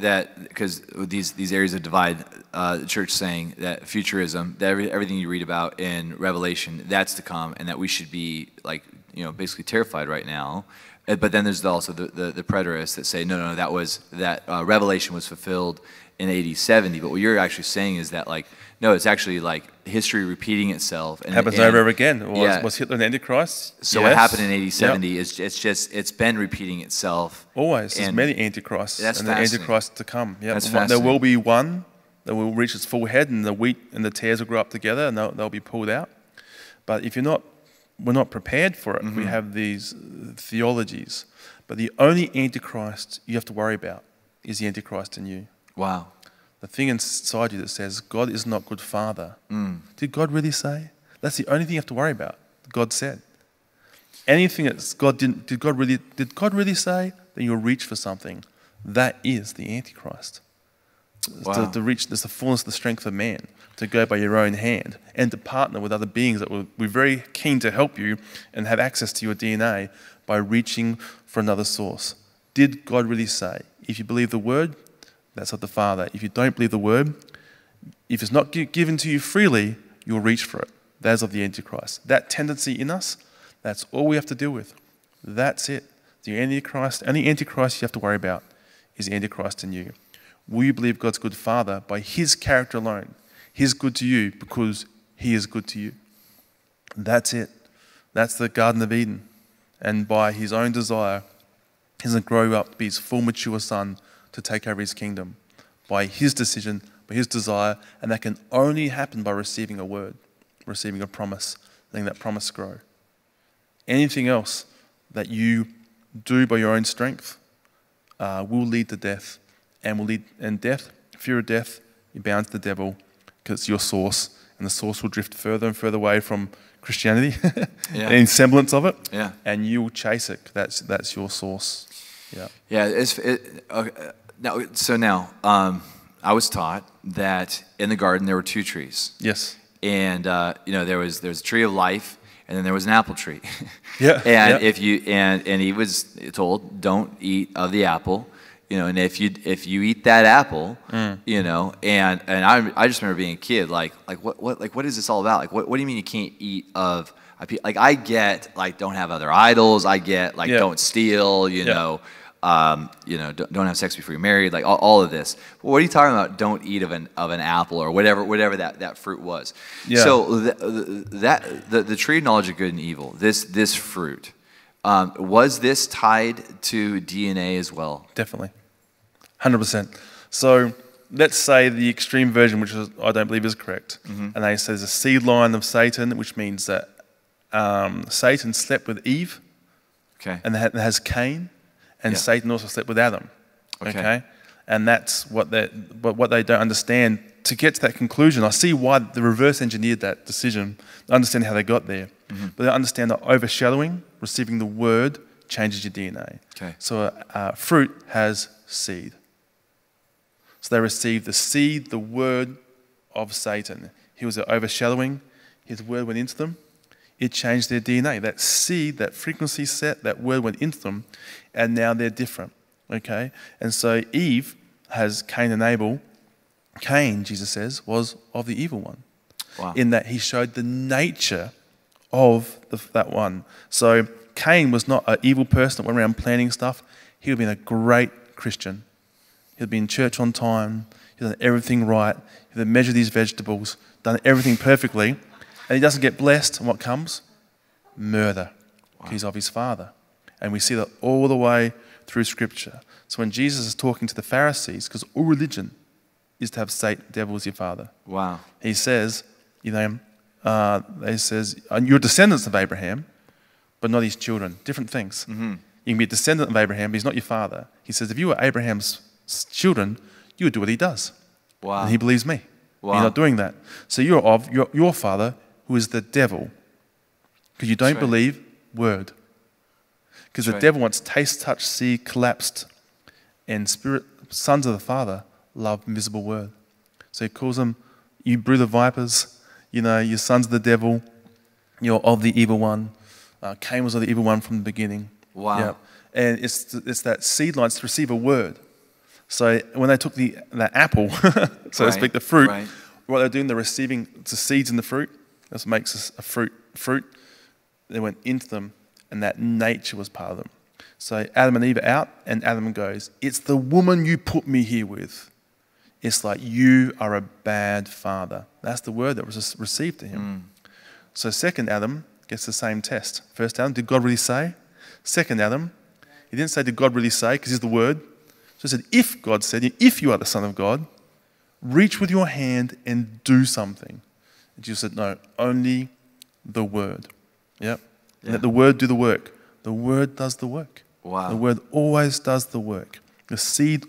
that because these these areas of divide, uh, the church saying that futurism, that every, everything you read about in Revelation, that's to come, and that we should be like you know basically terrified right now. Uh, But then there's also the, the, the preterists that say no, no, no, that was that uh, Revelation was fulfilled in AD 70. But what you're actually saying is that like no, it's actually like history repeating itself. And, happens and- over and over again. Was, Yeah. was Hitler an Antichrist? So what happened in AD Yep. 70 is it's just it's been repeating itself. Always. There's many Antichrists That's and the. Antichrist to come. Yep. That's One- There will be one that will reach its full head and the wheat and the tares will grow up together and they'll, they'll be pulled out. But if you're not, we're not prepared for it. Mm-hmm. We have these uh, theologies. But the only Antichrist you have to worry about is the Antichrist in you. Wow. The thing inside you that says, God is not good father. Mm. Did God really say? That's the only thing you have to worry about. God said. Anything that God didn't, did God really, did God really say? Then you'll reach for something. That is the Antichrist. Wow. To, to reach this the fullness of the strength of man, to go by your own hand, and to partner with other beings that will be very keen to help you and have access to your DNA by reaching for another source. Did God really say? If you believe the word, that's of the Father. If you don't believe the word, if it's not given to you freely, you'll reach for it. That is of the Antichrist. That tendency in us, that's all we have to deal with. That's it. The Antichrist, only Antichrist you have to worry about is the Antichrist in you. Will you believe God's good Father by His character alone? He's good to you because He is good to you. That's it. That's the Garden of Eden. And by His own desire, going to grow up to be His full mature Son to take over His kingdom. By His decision, by His desire, and that can only happen by receiving a word, receiving a promise, letting that promise grow. Anything else that you do by your own strength uh, will lead to death, and will lead and death. Fear of death, you're bound to the devil because it's your source, and the source will drift further and further away from Christianity, Yeah. any semblance of it, Yeah. and you will chase it. That's that's your source. Yeah. Yeah, it's it, uh, now. So now, um, I was taught that in the garden there were two trees, Yes. and uh, you know there was there was a tree of life, and then there was an apple tree. Yeah, and yeah. if you and and he was told don't eat of the apple, you know, and if you if you eat that apple, Mm. you know, and and I I just remember being a kid, like like what what like what is this all about? Like what what do you mean you can't eat of I like I get like don't have other idols. I get like Yeah. don't steal. You Yeah. know, um, you know, don't, don't have sex before you're married. Like all, all of this. What are you talking about? Don't eat of an of an apple or whatever whatever that, that fruit was. Yeah. So th- th- that the, the tree of knowledge of good and evil. This this fruit. Um, was this tied to DNA as well? Definitely. 100%. So let's say the extreme version, which is, I don't believe is correct, Mm-hmm. and they say there's a seed line of Satan, which means that um, Satan slept with Eve Okay. and that has Cain, and Yeah. Satan also slept with Adam. Okay. And that's what they, what what they don't understand. To get to that conclusion, I see why the reverse engineered that decision. I understand how they got there. Mm-hmm. But they understand that overshadowing, receiving the word, changes your DNA. Okay. So uh, fruit has seed. So they received the seed, the word of Satan. He was overshadowing. His word went into them. It changed their DNA. That seed, that frequency set, that word went into them, and now they're different. Okay? And so Eve has Cain and Abel. Cain, Jesus says, was of the evil one, Wow. in that he showed the nature of the, that one. So Cain was not an evil person that went around planning stuff. He would have been a great Christian. He'd been in church on time. He'd done everything right. He'd have measured his vegetables, done everything perfectly. And he doesn't get blessed. And what comes? Murder. He's of his father. And we see that all the way through Scripture. So when Jesus is talking to the Pharisees, because all religion is to have Satan, devil as your father, Wow. he says, you know, uh, he says, "Uh, you're descendants of Abraham, but not his children. Different things. Mm-hmm. You can be a descendant of Abraham, but he's not your father. He says, if you were Abraham's children, you would do what he does. Wow. And he believes me. Wow. You're not doing that. So you're of your, your father, who is the devil, because you don't right. believe word. Because the right. devil wants taste, touch, see, collapsed, and spirit sons of the Father love invisible word. So he calls them, you brood of vipers, you know, you're sons of the devil, you're of the evil one. Uh, Cain was of the evil one from the beginning. Wow. Yeah. And it's, it's that seed line to receive a word. So when they took the, the apple, so to speak, the fruit, right. what they're doing, they're receiving the seeds in the fruit. That's what makes us a fruit. Fruit. They went into them, and that nature was part of them. So Adam and Eve are out, and Adam goes, It's the woman you put me here with. It's like you are a bad father. That's the word that was received to him. Mm. So second Adam gets the same test. First Adam, did God really say? Second Adam, he didn't say, Did God really say? Because he's the word. So he said, If God said, if you are the Son of God, reach with your hand and do something. And Jesus said, No, only the word. Yep. Yeah. Let the word do the work. The word does the work. Wow. The word always does the work. The seed,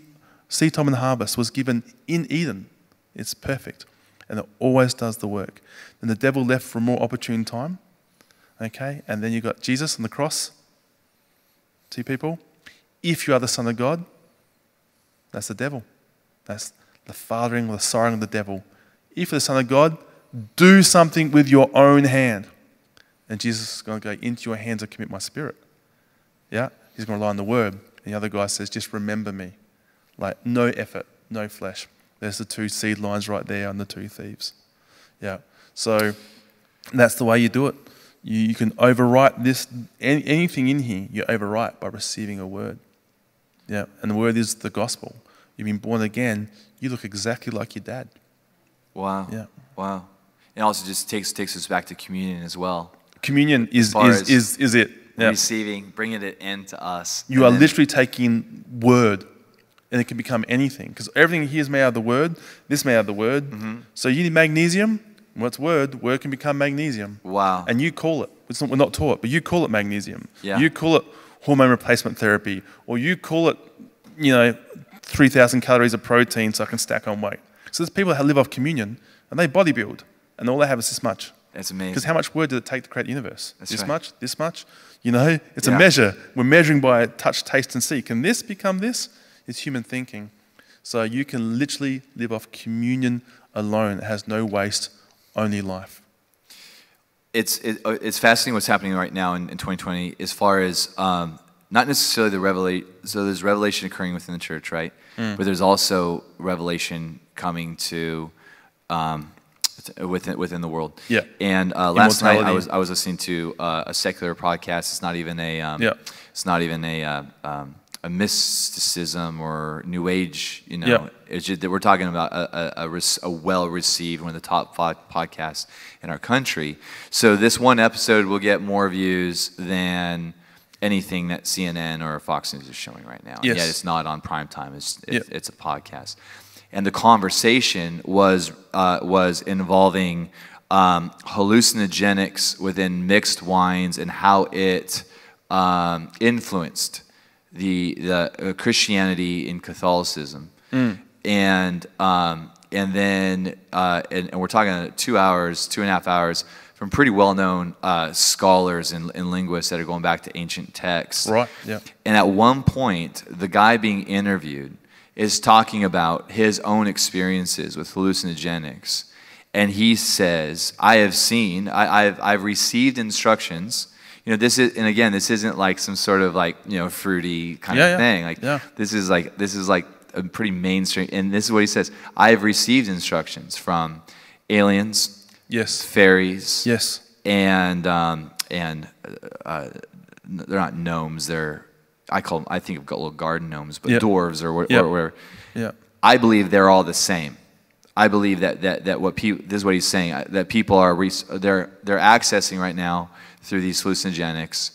seed time and harvest was given in Eden. It's perfect. And it always does the work. Then the devil left for a more opportune time. Okay? And then you got Jesus on the cross. Two people. If you are the Son of God, that's the devil. That's the fathering, or the siring of the devil. If you're the Son of God, do something with your own hand. And Jesus is going to go into your hands and commit my spirit. Yeah? He's going to rely on the word. And the other guy says, just remember me. Like, no effort, no flesh. There's the two seed lines right there on the two thieves. Yeah. So that's the way you do it. You, you can overwrite this, any, anything in here, you overwrite by receiving a word. Yeah. And the word is the gospel. You've been born again, you look exactly like your dad. Wow. Yeah. Wow. It also just takes takes us back to communion as well. Communion is, is, is, is it. Yeah. Receiving, bringing it into us. You are literally taking word, and it can become anything. Because everything here is made out of the word. This made out of the word. Mm-hmm. So you need magnesium. What's word? Word can become magnesium. Wow. And you call it. Not, we're not taught, but you call it magnesium. Yeah. You call it hormone replacement therapy, or you call it, you know, three thousand calories of protein so I can stack on weight. So there's people that live off communion, and they bodybuild, and all they have is this much. That's amazing. Because how much word did it take to create the universe? That's this right. much? This much? You know, it's Yeah. a measure. We're measuring by touch, taste, and see. Can this become this? It's human thinking. So you can literally live off communion alone. It has no waste, only life. it's it, uh, it's fascinating what's happening right now in, in 2020 as far as um, not necessarily the revelation. So there's revelation occurring within the church, right? But there's also revelation coming to um, within within the world. Yeah. And uh, last night I was I was listening to uh, a secular podcast. It's not even a um, Yeah. It's not even a uh, um, a mysticism or new age. You know, Yeah. it's just that we're talking about a, a, a, a well received one of the top five podcasts in our country. So this one episode will get more views than anything that CNN or Fox News is showing right now. And Yes. yet it's not on prime time. It's it's, Yeah. it's a podcast, and the conversation was uh, was involving um, hallucinogenics within mixed wines and how it um, influenced the the uh, Christianity in Catholicism, and um, and then uh, and, and we're talking two hours, two and a half hours from pretty well known uh, scholars and, and linguists that are going back to ancient texts. Right, yeah. And at one point, the guy being interviewed is talking about his own experiences with hallucinogenics and he says, I have seen, I, I've, I've received instructions. You know, this is, and again, this isn't like some sort of like, you know, fruity kind Yeah, of yeah, thing. Like, yeah. this is like, this is like a pretty mainstream. And this is what he says I have received instructions from aliens, Yes. fairies, Yes. and um, and uh, uh, they're not gnomes. They're I call them. I think of little garden gnomes, but Yeah. dwarves or, wha- Yeah. or whatever. Yeah. I believe they're all the same. I believe that that, that what people this is what he's saying uh, that people are res- they're they're accessing right now through these hallucinogenics,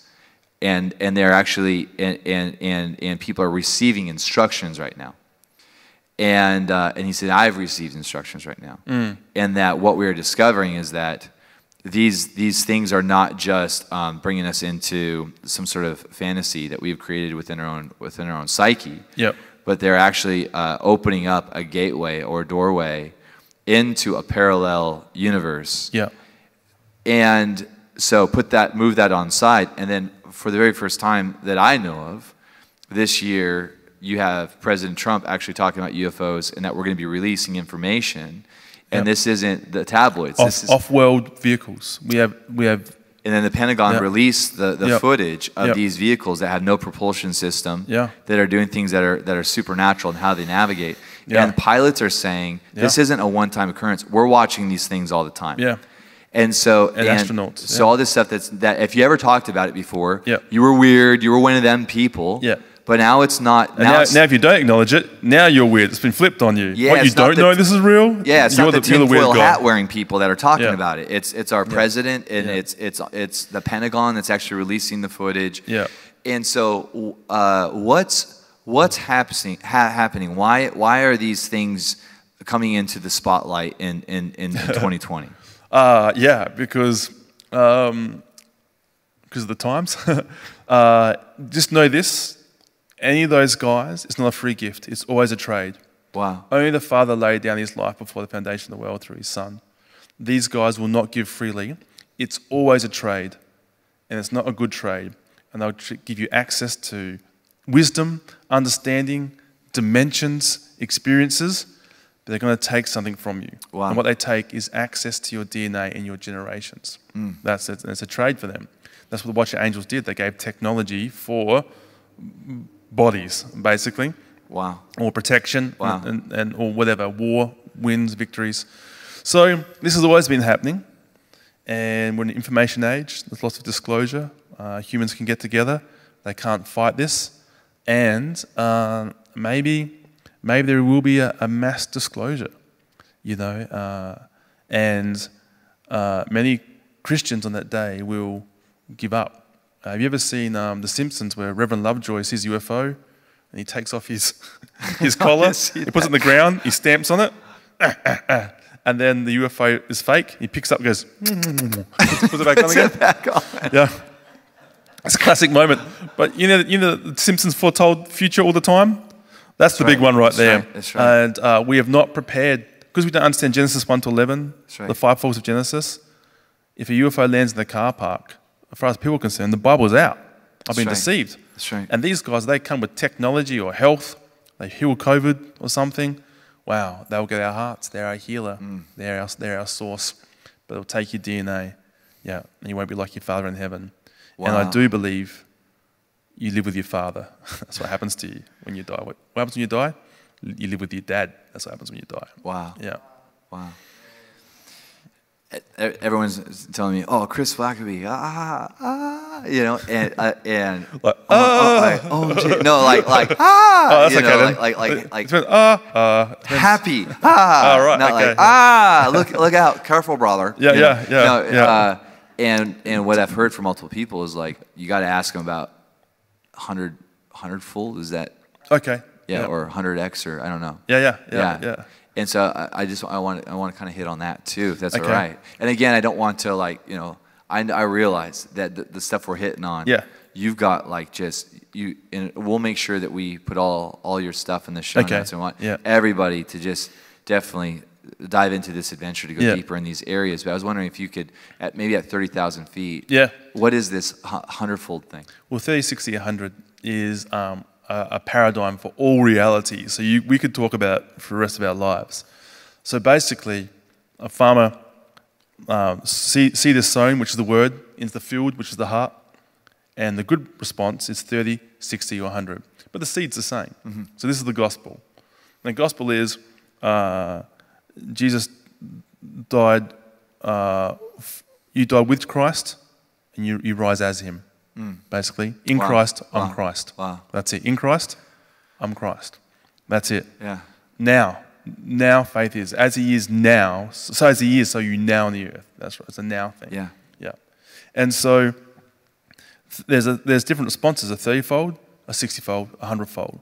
and and they're actually and and and, and people are receiving instructions right now. And uh, and he said, I've received instructions right now, and that what we're discovering is that these these things are not just um, bringing us into some sort of fantasy that we've created within our own within our own psyche Yep. but they're actually uh, opening up a gateway or doorway into a parallel universe. Yeah. And so put that, move that on side, and then for the very first time that I know of, this year you have President Trump actually talking about UFOs and that we're going to be releasing information. And Yep. this isn't the tabloids. this Off, is, off-world vehicles. We have we have and then the Pentagon Yep. released the, the Yep. footage of these vehicles that have no propulsion system, Yeah. that are doing things that are, that are supernatural in how they navigate. Yeah. And pilots are saying, this isn't a one time occurrence. We're watching these things all the time. yeah. And so, And astronauts, So yeah. all this stuff that's that if you ever talked about it before, Yeah. you were weird, you were one of them people. Yeah. But now it's not. And now, it's- now, if you don't acknowledge it, now you're weird. It's been flipped on you. Yeah, what you don't the- know this is real. Yeah, it's you're not the, you're tinfoil hat wearing people that are talking Yeah. about it. It's it's our president and Yeah. it's it's it's the Pentagon that's actually releasing the footage. Yeah. And so, uh, what's what's happening? Ha- happening? Why why are these things coming into the spotlight in in, in 2020? Uh, yeah, because um, because of the times. uh, just know this: any of those guys, it's not a free gift. It's always a trade. Wow. Only the Father laid down His life before the foundation of the world through His Son. These guys will not give freely. It's always a trade, and it's not a good trade. And they'll give you access to wisdom, understanding, dimensions, experiences. But they're going to take something from you. Wow. And what they take is access to your DNA and your generations. Mm. That's it. It's a trade for them. That's what the Watcher Angels did. They gave technology for bodies, basically. Wow. or protection Wow. and, and or whatever war wins victories. So this has always been happening. And we're in an information age. There's lots of disclosure. Uh, humans can get together. They can't fight this. And uh, maybe maybe there will be a, a mass disclosure you know uh, and uh, many christians on that day will give up uh, have you ever seen um, the simpsons where reverend lovejoy sees ufo and he takes off his his collar, he puts it in the ground, he stamps on it, and then the UFO is fake. He picks up, and goes, puts it back on again. Back on. Yeah, it's a classic moment. But you know, you know, the Simpsons foretold future all the time. That's the big one right That's there. right. That's right. And uh, we have not prepared because we don't understand Genesis one to eleven, right. the five falls of Genesis. If a UFO lands in the car park, as far as people are concerned, the Bible's out. I've been right. deceived. That's right. And these guys, they come with technology or health. They heal COVID or something. Wow, they'll get our hearts. They're our healer. Mm. They're, our, they're our source. But they'll take your DNA. Yeah, and you won't be like your father in heaven. Wow. And I do believe you live with your father. That's what happens to you when you die. What happens when you die? You live with your dad. That's what happens when you die. Wow. Yeah. Wow. Everyone's telling me, "Oh, Chris Blackeby, ah, ah," you know, and uh, and Like, oh, oh, like, oh, gee. no, like like ah, Oh, that's you okay know, then. like like like, like been, ah, ah. happy, ah, Oh, right, not okay. like ah, look look out, careful, brother. Yeah, You know? yeah, yeah, No, yeah. Uh, and and what I've heard from multiple people is like you got to ask them about 100 100 fold. Is that Okay. yeah, or 100x or I don't know. yeah, yeah, yeah, yeah. And so I, I just I want I want to kind of hit on that too, if that's Okay. all right. And again, I don't want to like you know I I realize that the, the stuff we're hitting on. Yeah. You've got like just you, and we'll make sure that we put all all your stuff in the show Okay. notes and want Yeah. everybody to just definitely dive into this adventure to go Yeah. deeper in these areas. But I was wondering if you could, at maybe at thirty thousand feet. Yeah. What is this hundredfold thing? Well, 30, 60, 100 is um, a, a paradigm for all reality. So you, we could talk about it for the rest of our lives. So basically, a farmer uh, seed, seed is sown, which is the word, into the field, which is the heart, and the good response is 30, 60, or 100. But the seed's the same. So this is the gospel. And the gospel is uh, Jesus died, uh, you died with Christ, and you, you rise as him, basically. In Wow. Christ, I'm. Christ. Wow. That's it. In Christ, I'm Christ. That's it. Yeah. Now, now faith is as he is now. So as he is, so you now on the earth. That's right. It's a now thing. Yeah. Yeah. And so there's a, there's different responses: a thirty-fold, a sixty-fold, a hundred-fold,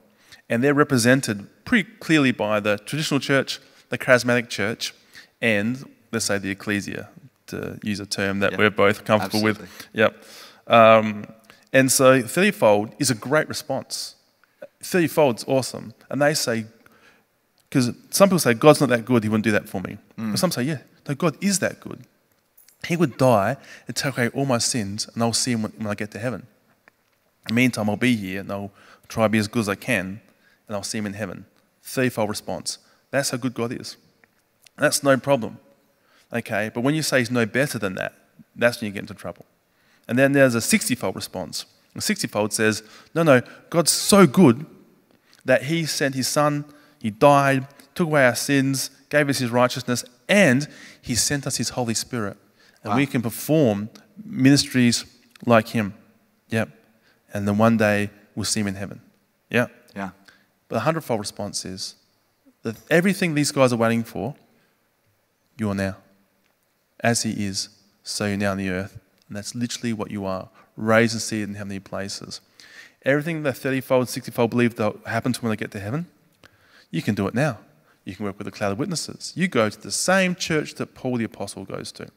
and they're represented pretty clearly by the traditional church, the charismatic church, and let's say the ecclesia, to use a term that Yeah. we're both comfortable Absolutely. with. Yep. Um, and so thirty-fold is a great response. Thirty-fold's awesome, and they say because some people say, God's not that good, he wouldn't do that for me. But some say, yeah, no, God is that good. He would die and take away all my sins, and I'll see him when, when I get to heaven. In the meantime, I'll be here, and I'll try to be as good as I can, and I'll see him in heaven. Thirtyfold response. That's how good God is. That's no problem. Okay, but when you say he's no better than that, that's when you get into trouble. And then there's a 60 fold response. The 60 fold says, no, no, God's so good that he sent his son, he died, took away our sins, gave us his righteousness, and he sent us his Holy Spirit. And we can perform ministries like him. Yep. And then one day we'll see him in heaven. Yeah. Yeah. But the hundredfold response is that everything these guys are waiting for, you're now. As he is, so you're now on the earth. And that's literally what you are. Raised and seated in heavenly places. Everything that 30-fold, 60-fold believe that will happen to them when they get to heaven, you can do it now. You can work with a cloud of witnesses. You go to the same church that Paul the Apostle goes to.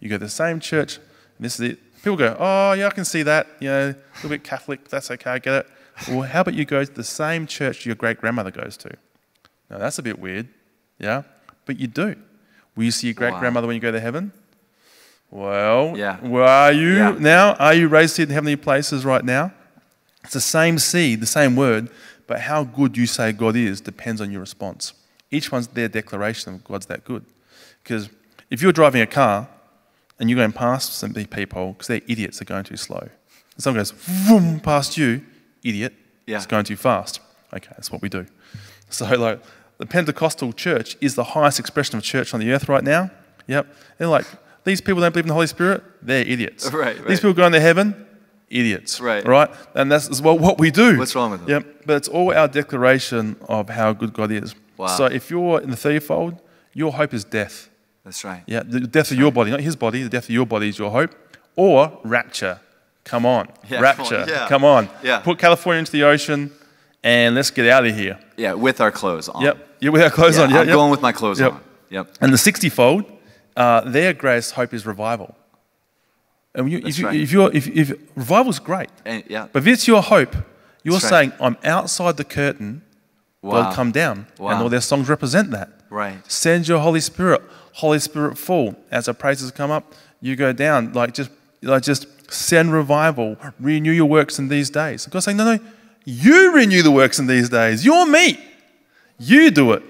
You go to the same church, and this is it. People go, oh, yeah, I can see that. You know, a little bit Catholic, that's okay, I get it. Well, how about you go to the same church your great grandmother goes to? Now, that's a bit weird, yeah? But you do. Will you see your great grandmother when you go to heaven? Well, Yeah. where are you Yeah. now? Are you raised in heavenly places right now? It's the same seed, the same word, but how good you say God is depends on your response. Each one's their declaration of God's that good. Because if you're driving a car and you're going past some people because they're idiots, they're going too slow. And someone goes vroom past you, idiot, Yeah. it's going too fast. Okay, that's what we do. So like the Pentecostal church is the highest expression of church on the earth right now. Yep. They're like, these people don't believe in the Holy Spirit, they're idiots. Right, These people going to heaven, idiots. Right. Right? And that's is what, what we do. What's wrong with them? Yep. But it's all our declaration of how good God is. Wow. So if you're in the thirtyfold, your hope is death. That's right. Yeah, the death of your body, not his body, the death of your body is your hope. Or rapture. Come on. Yeah, come on. rapture. Yeah. Come on. Yeah. Put California into the ocean and let's get out of here. Yeah, with our clothes on. Yep. Yeah, with our clothes Yeah, on. Yeah, I'm yep. going with my clothes Yep. on. Yep. And the sixtyfold, uh, their greatest hope is revival. And you, if, you, right. if you're, if, if revival's great, And, yeah. but if it's your hope, you're That's right. saying, I'm outside the curtain, Wow. God come down. And all their songs represent that. Right. Send your Holy Spirit, Holy Spirit fall. As our praises come up, you go down. Like just, like just send revival, renew your works in these days. God's saying, no, no, you renew the works in these days. You're me. You do it.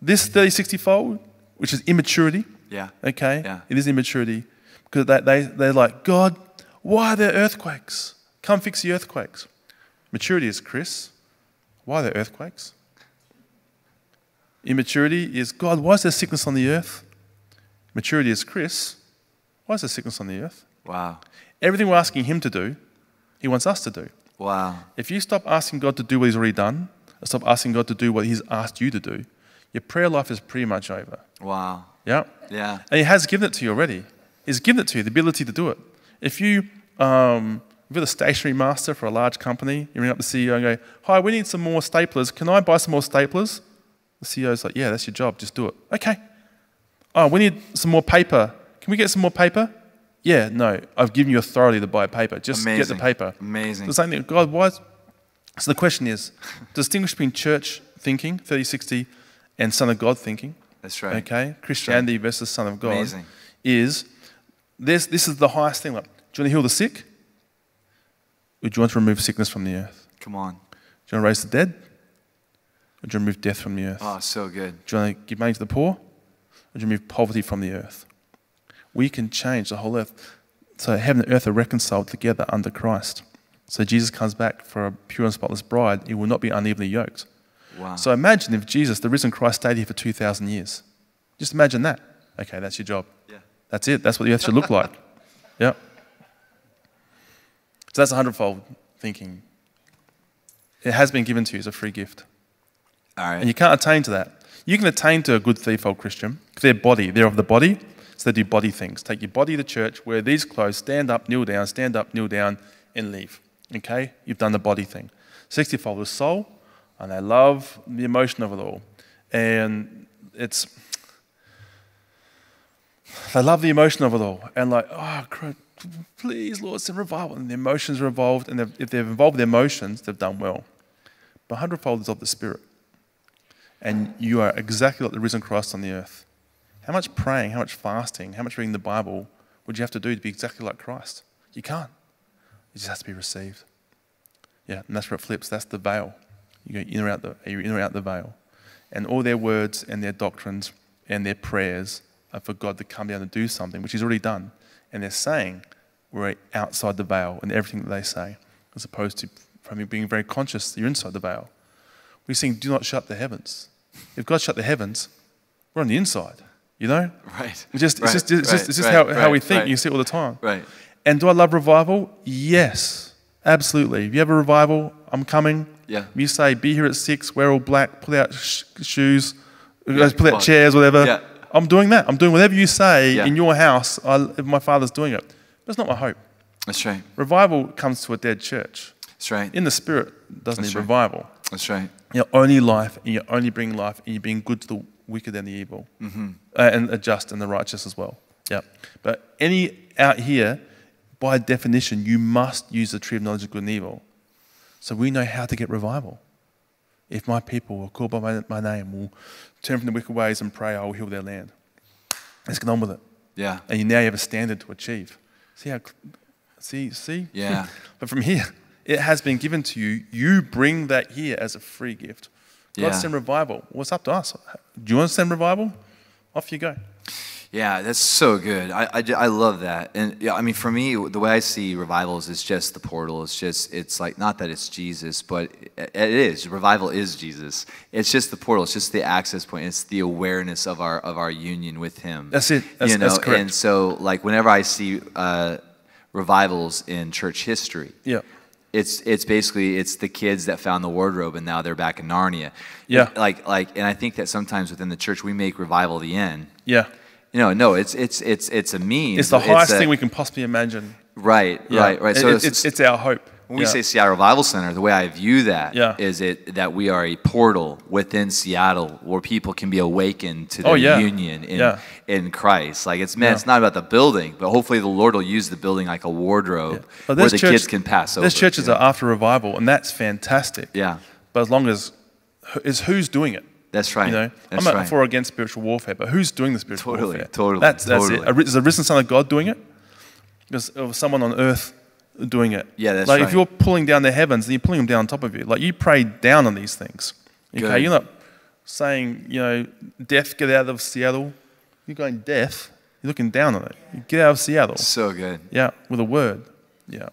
This 30, 60 fold, which is immaturity, Yeah. okay? Yeah. It is immaturity because they, they, they're like, God, why are there earthquakes? Come fix the earthquakes. Maturity is, Chris, why are there earthquakes? Immaturity is, God, why is there sickness on the earth? Maturity is, Chris, why is there sickness on the earth? Wow. Everything we're asking Him to do, He wants us to do. Wow. If you stop asking God to do what He's already done, and stop asking God to do what He's asked you to do, your prayer life is pretty much over. Wow. Yeah? Yeah. And He has given it to you already. He's given it to you, the ability to do it. If you, um, if you're the stationery master for a large company, you ring up the CEO and go, Hi, we need some more staplers. Can I buy some more staplers? The CEO's like, Yeah, that's your job. Just do it. Okay. Oh, we need some more paper. Can we get some more paper? Yeah, no. I've given you authority to buy paper. Just get the paper. Amazing. The same thing. God, why? Is... So the question is, distinguish between church thinking, 30, 60, and Son of God thinking. That's right. Okay, Christianity versus Son of God Amazing. is this. This is the highest thing. Like, do you want to heal the sick? Or do you want to remove sickness from the earth? Come on. Do you want to raise the dead? Or do you want to remove death from the earth? Oh, so good. Do you want to give money to the poor? Or would you remove poverty from the earth? We can change the whole earth. So heaven and earth are reconciled together under Christ. So Jesus comes back for a pure and spotless bride. He will not be unevenly yoked. Wow. So imagine if Jesus, the risen Christ, stayed here for 2,000 years. Just imagine that. Okay, that's your job. Yeah. That's it. That's what the earth should look like. yeah. So that's a hundredfold thinking. It has been given to you as a free gift. All right. And you can't attain to that. You can attain to a good threefold Christian they're body. They're of the body, so they do body things. Take your body to church, wear these clothes, stand up, kneel down, stand up, kneel down, and leave. Okay? You've done the body thing. 60 fold is soul, and they love the emotion of it all. And it's, they love the emotion of it all. And like, oh, please, Lord, send revival. And the emotions are involved. And if they've involved the emotions, they've done well. But hundredfold is of the Spirit. And you are exactly like the risen Christ on the earth. How much praying, how much fasting, how much reading the Bible would you have to do to be exactly like Christ? You can't. It just has to be received. Yeah, and that's where it flips. That's the veil. You go in or out the, in or out the veil. And all their words and their doctrines and their prayers are for God to come down and do something, which He's already done. And they're saying we're outside the veil in everything that they say, as opposed to from you being very conscious that you're inside the veil. We sing, Do not shut the heavens. If God shut the heavens, we're on the inside, you know? right. It's just, Right, it's just, it's just, right, it's just right, how, how we think. right. You see it all the time. Right. And do I love revival? Yes, absolutely. If you have a revival, I'm coming. Yeah. You say, be here at six, wear all black, pull out sh- shoes, Yeah, pull out chairs, whatever. Yeah. I'm doing that. I'm doing whatever you say Yeah. in your house I, if my father's doing it. But it's not my hope. That's right. Revival comes to a dead church. That's right. In the spirit doesn't That's need right. revival. That's right. You're only life, and you're only bringing life, and you're being good to the wicked and the evil, Mm-hmm. uh, and the just and the righteous as well. Yeah. But any out here, by definition, you must use the tree of knowledge of good and evil. So we know how to get revival. If my people are called by my, my name, will turn from the wicked ways and pray, I will heal their land. Let's get on with it. Yeah. And you now you have a standard to achieve. See how, see, see? Yeah. but from here, it has been given to you. You bring that here as a free gift. God Yeah. send revival. Well, it's up to us. Do you want to send revival? Off you go. Yeah, that's so good. I, I, I love that. And yeah, I mean, for me, the way I see revivals is just the portal. It's just, it's like, not that it's Jesus, but it, it is. Revival is Jesus. It's just the portal. It's just the access point. It's the awareness of our, of our union with Him. That's it. That's- you know? that's correct. And so, like, whenever I see uh, revivals in church history, Yeah. it's it's basically it's the kids that found the wardrobe and now they're back in Narnia. Yeah. Like like and I think that sometimes within the church we make revival the end. Yeah. Know, no, it's it's it's it's a means. It's the highest a- thing we can possibly imagine. Right, Yeah. right, right. So it- it's, it's, it's our hope. when we Yeah. say Seattle Revival Center, the way I view that is Yeah. it that we are a portal within Seattle where people can be awakened to Oh, yeah. union in in Christ. Like it's man, it's not about the building, but hopefully the Lord will use the building like a wardrobe where the church- kids can pass over. There's churches you know? that are after revival, and that's fantastic. Yeah. But as long as is who's doing it. That's right. You know, That's I'm not right. for or against spiritual warfare, but who's doing the spiritual Totally, warfare? totally, That's that's totally. it. A ri- risen Son of God doing it? Because of someone on earth doing it. Yeah, that's like right. if you're pulling down the heavens, then you're pulling them down on top of you. Like you pray down on these things. Okay, Good. you're not saying you know, death, get out of Seattle. You're going death. You're looking down on it. You get out of Seattle. So good. Yeah, with a word. Yeah.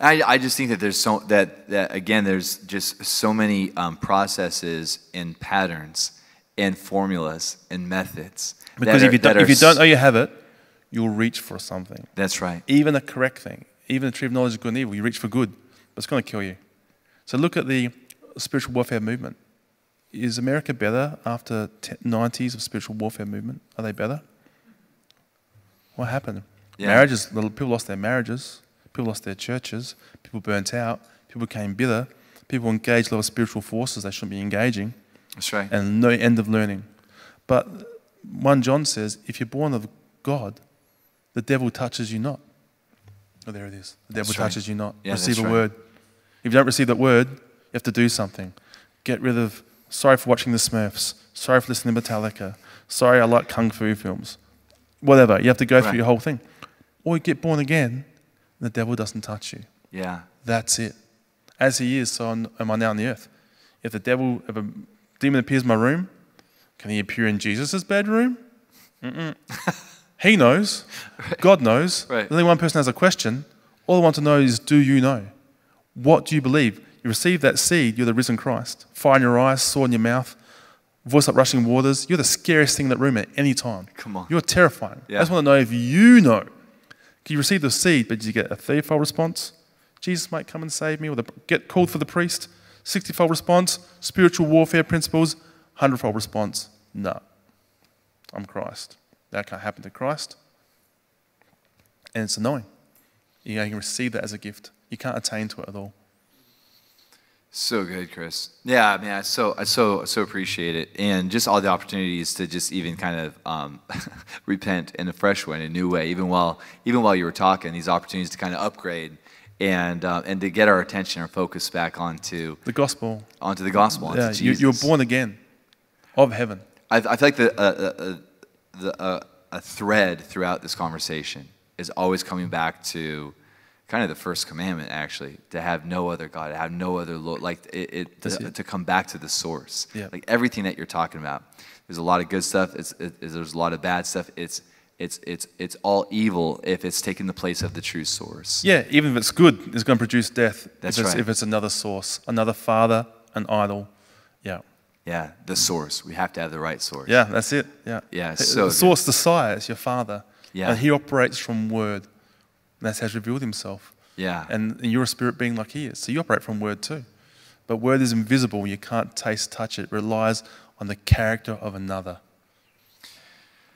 I, I just think that there's so that that again there's just so many um, processes and patterns and formulas and methods. Because are- if you don't, if you don't know you have it, you'll reach for something. that's right. even a correct thing, even the tree of knowledge of good and evil, you reach for good, but it's going to kill you. So look at the spiritual warfare movement. Is America better after te- 90s of spiritual warfare movement? Are they better? What happened? Yeah. Marriages, the people lost their marriages, people lost their churches, people burnt out, people became bitter, people engaged a lot of spiritual forces they shouldn't be engaging, That's right. and no end of learning. But 1 John says, if you're born of God, the devil touches you not. Oh, there it is. The devil That's right. touches you not. Yeah, receive a right. word. If you don't receive that word, you have to do something. Get rid of, sorry for watching the Smurfs. Sorry for listening to Metallica. Sorry, I like kung fu films. Whatever. You have to go Right. through your whole thing. Or you get born again, the devil doesn't touch you. Yeah. That's it. As he is, so am I now on the earth. If the devil, if a demon appears in my room, can he appear in Jesus' bedroom? He knows. God knows. Right. Only one person has a question. All I want to know is, do you know? What do you believe? You receive that seed, you're the risen Christ. Fire in your eyes, sword in your mouth, voice like rushing waters. You're the scariest thing in that room at any time. Come on. You're terrifying. Yeah. I just want to know if you know. Can you receive the seed, but did you get a 30 fold response? Jesus might come and save me, or the, get called for the priest. 60 fold response, spiritual warfare principles, 100 fold response. No. I'm Christ. That can't happen to Christ. And it's annoying. You can receive that as a gift. You can't attain to it at all. So good, Chris. Yeah, man, I so I so so appreciate it, and just all the opportunities to just even kind of um, repent in a fresh way, in a new way. Even while even while you were talking, these opportunities to kind of upgrade and uh, and to get our attention, our focus back onto The gospel. onto the gospel, onto Yeah, you, Jesus. you were born again of heaven. I, I feel like the, uh, uh, uh, the uh, a thread throughout this conversation is always coming back to kind of the first commandment, actually, to have no other God, to have no other Lord, like it, it, to, it. to come back to the source. Yeah. Like everything that you're talking about. There's a lot of good stuff. It's, it, there's a lot of bad stuff. It's, it's, it's, it's all evil if it's taking the place of the true source. Yeah, even if it's good, it's going to produce death. That's if it's, right. If it's another source, another father, an idol. Yeah. Yeah, the source. We have to have the right source. Yeah, that's it. Yeah. Yeah, The- so the source, the sire, is your father. Yeah. And he operates from word. And that's how he's revealed himself. Yeah. And, you're a spirit being like he is. So you operate from word too. But word is invisible. You can't taste, touch it. It relies on the character of another.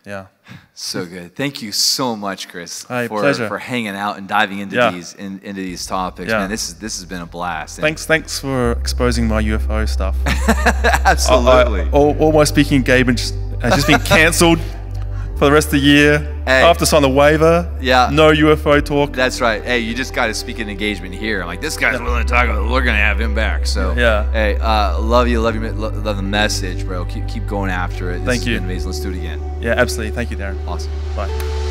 Yeah. So good. Thank you so much, Chris, Hey, for, pleasure. for hanging out and diving into Yeah. these in, into these topics. Yeah. Man, this is this has been a blast. And- Thanks, thanks for exposing my UFO stuff. Absolutely. I, all, all my speaking engagement has just been cancelled for the rest of the year. Hey. I have to sign a waiver. Yeah. No UFO talk. That's right. Hey, you just got to speak an engagement here. I'm like, this guy's willing to talk about. We're gonna have him back. So Yeah. Hey, uh, love you, love you, love the message, bro. Keep keep going after it. This Thank you. Been amazing. Let's do it again. Yeah, absolutely. Thank you, Darren. Awesome. Bye.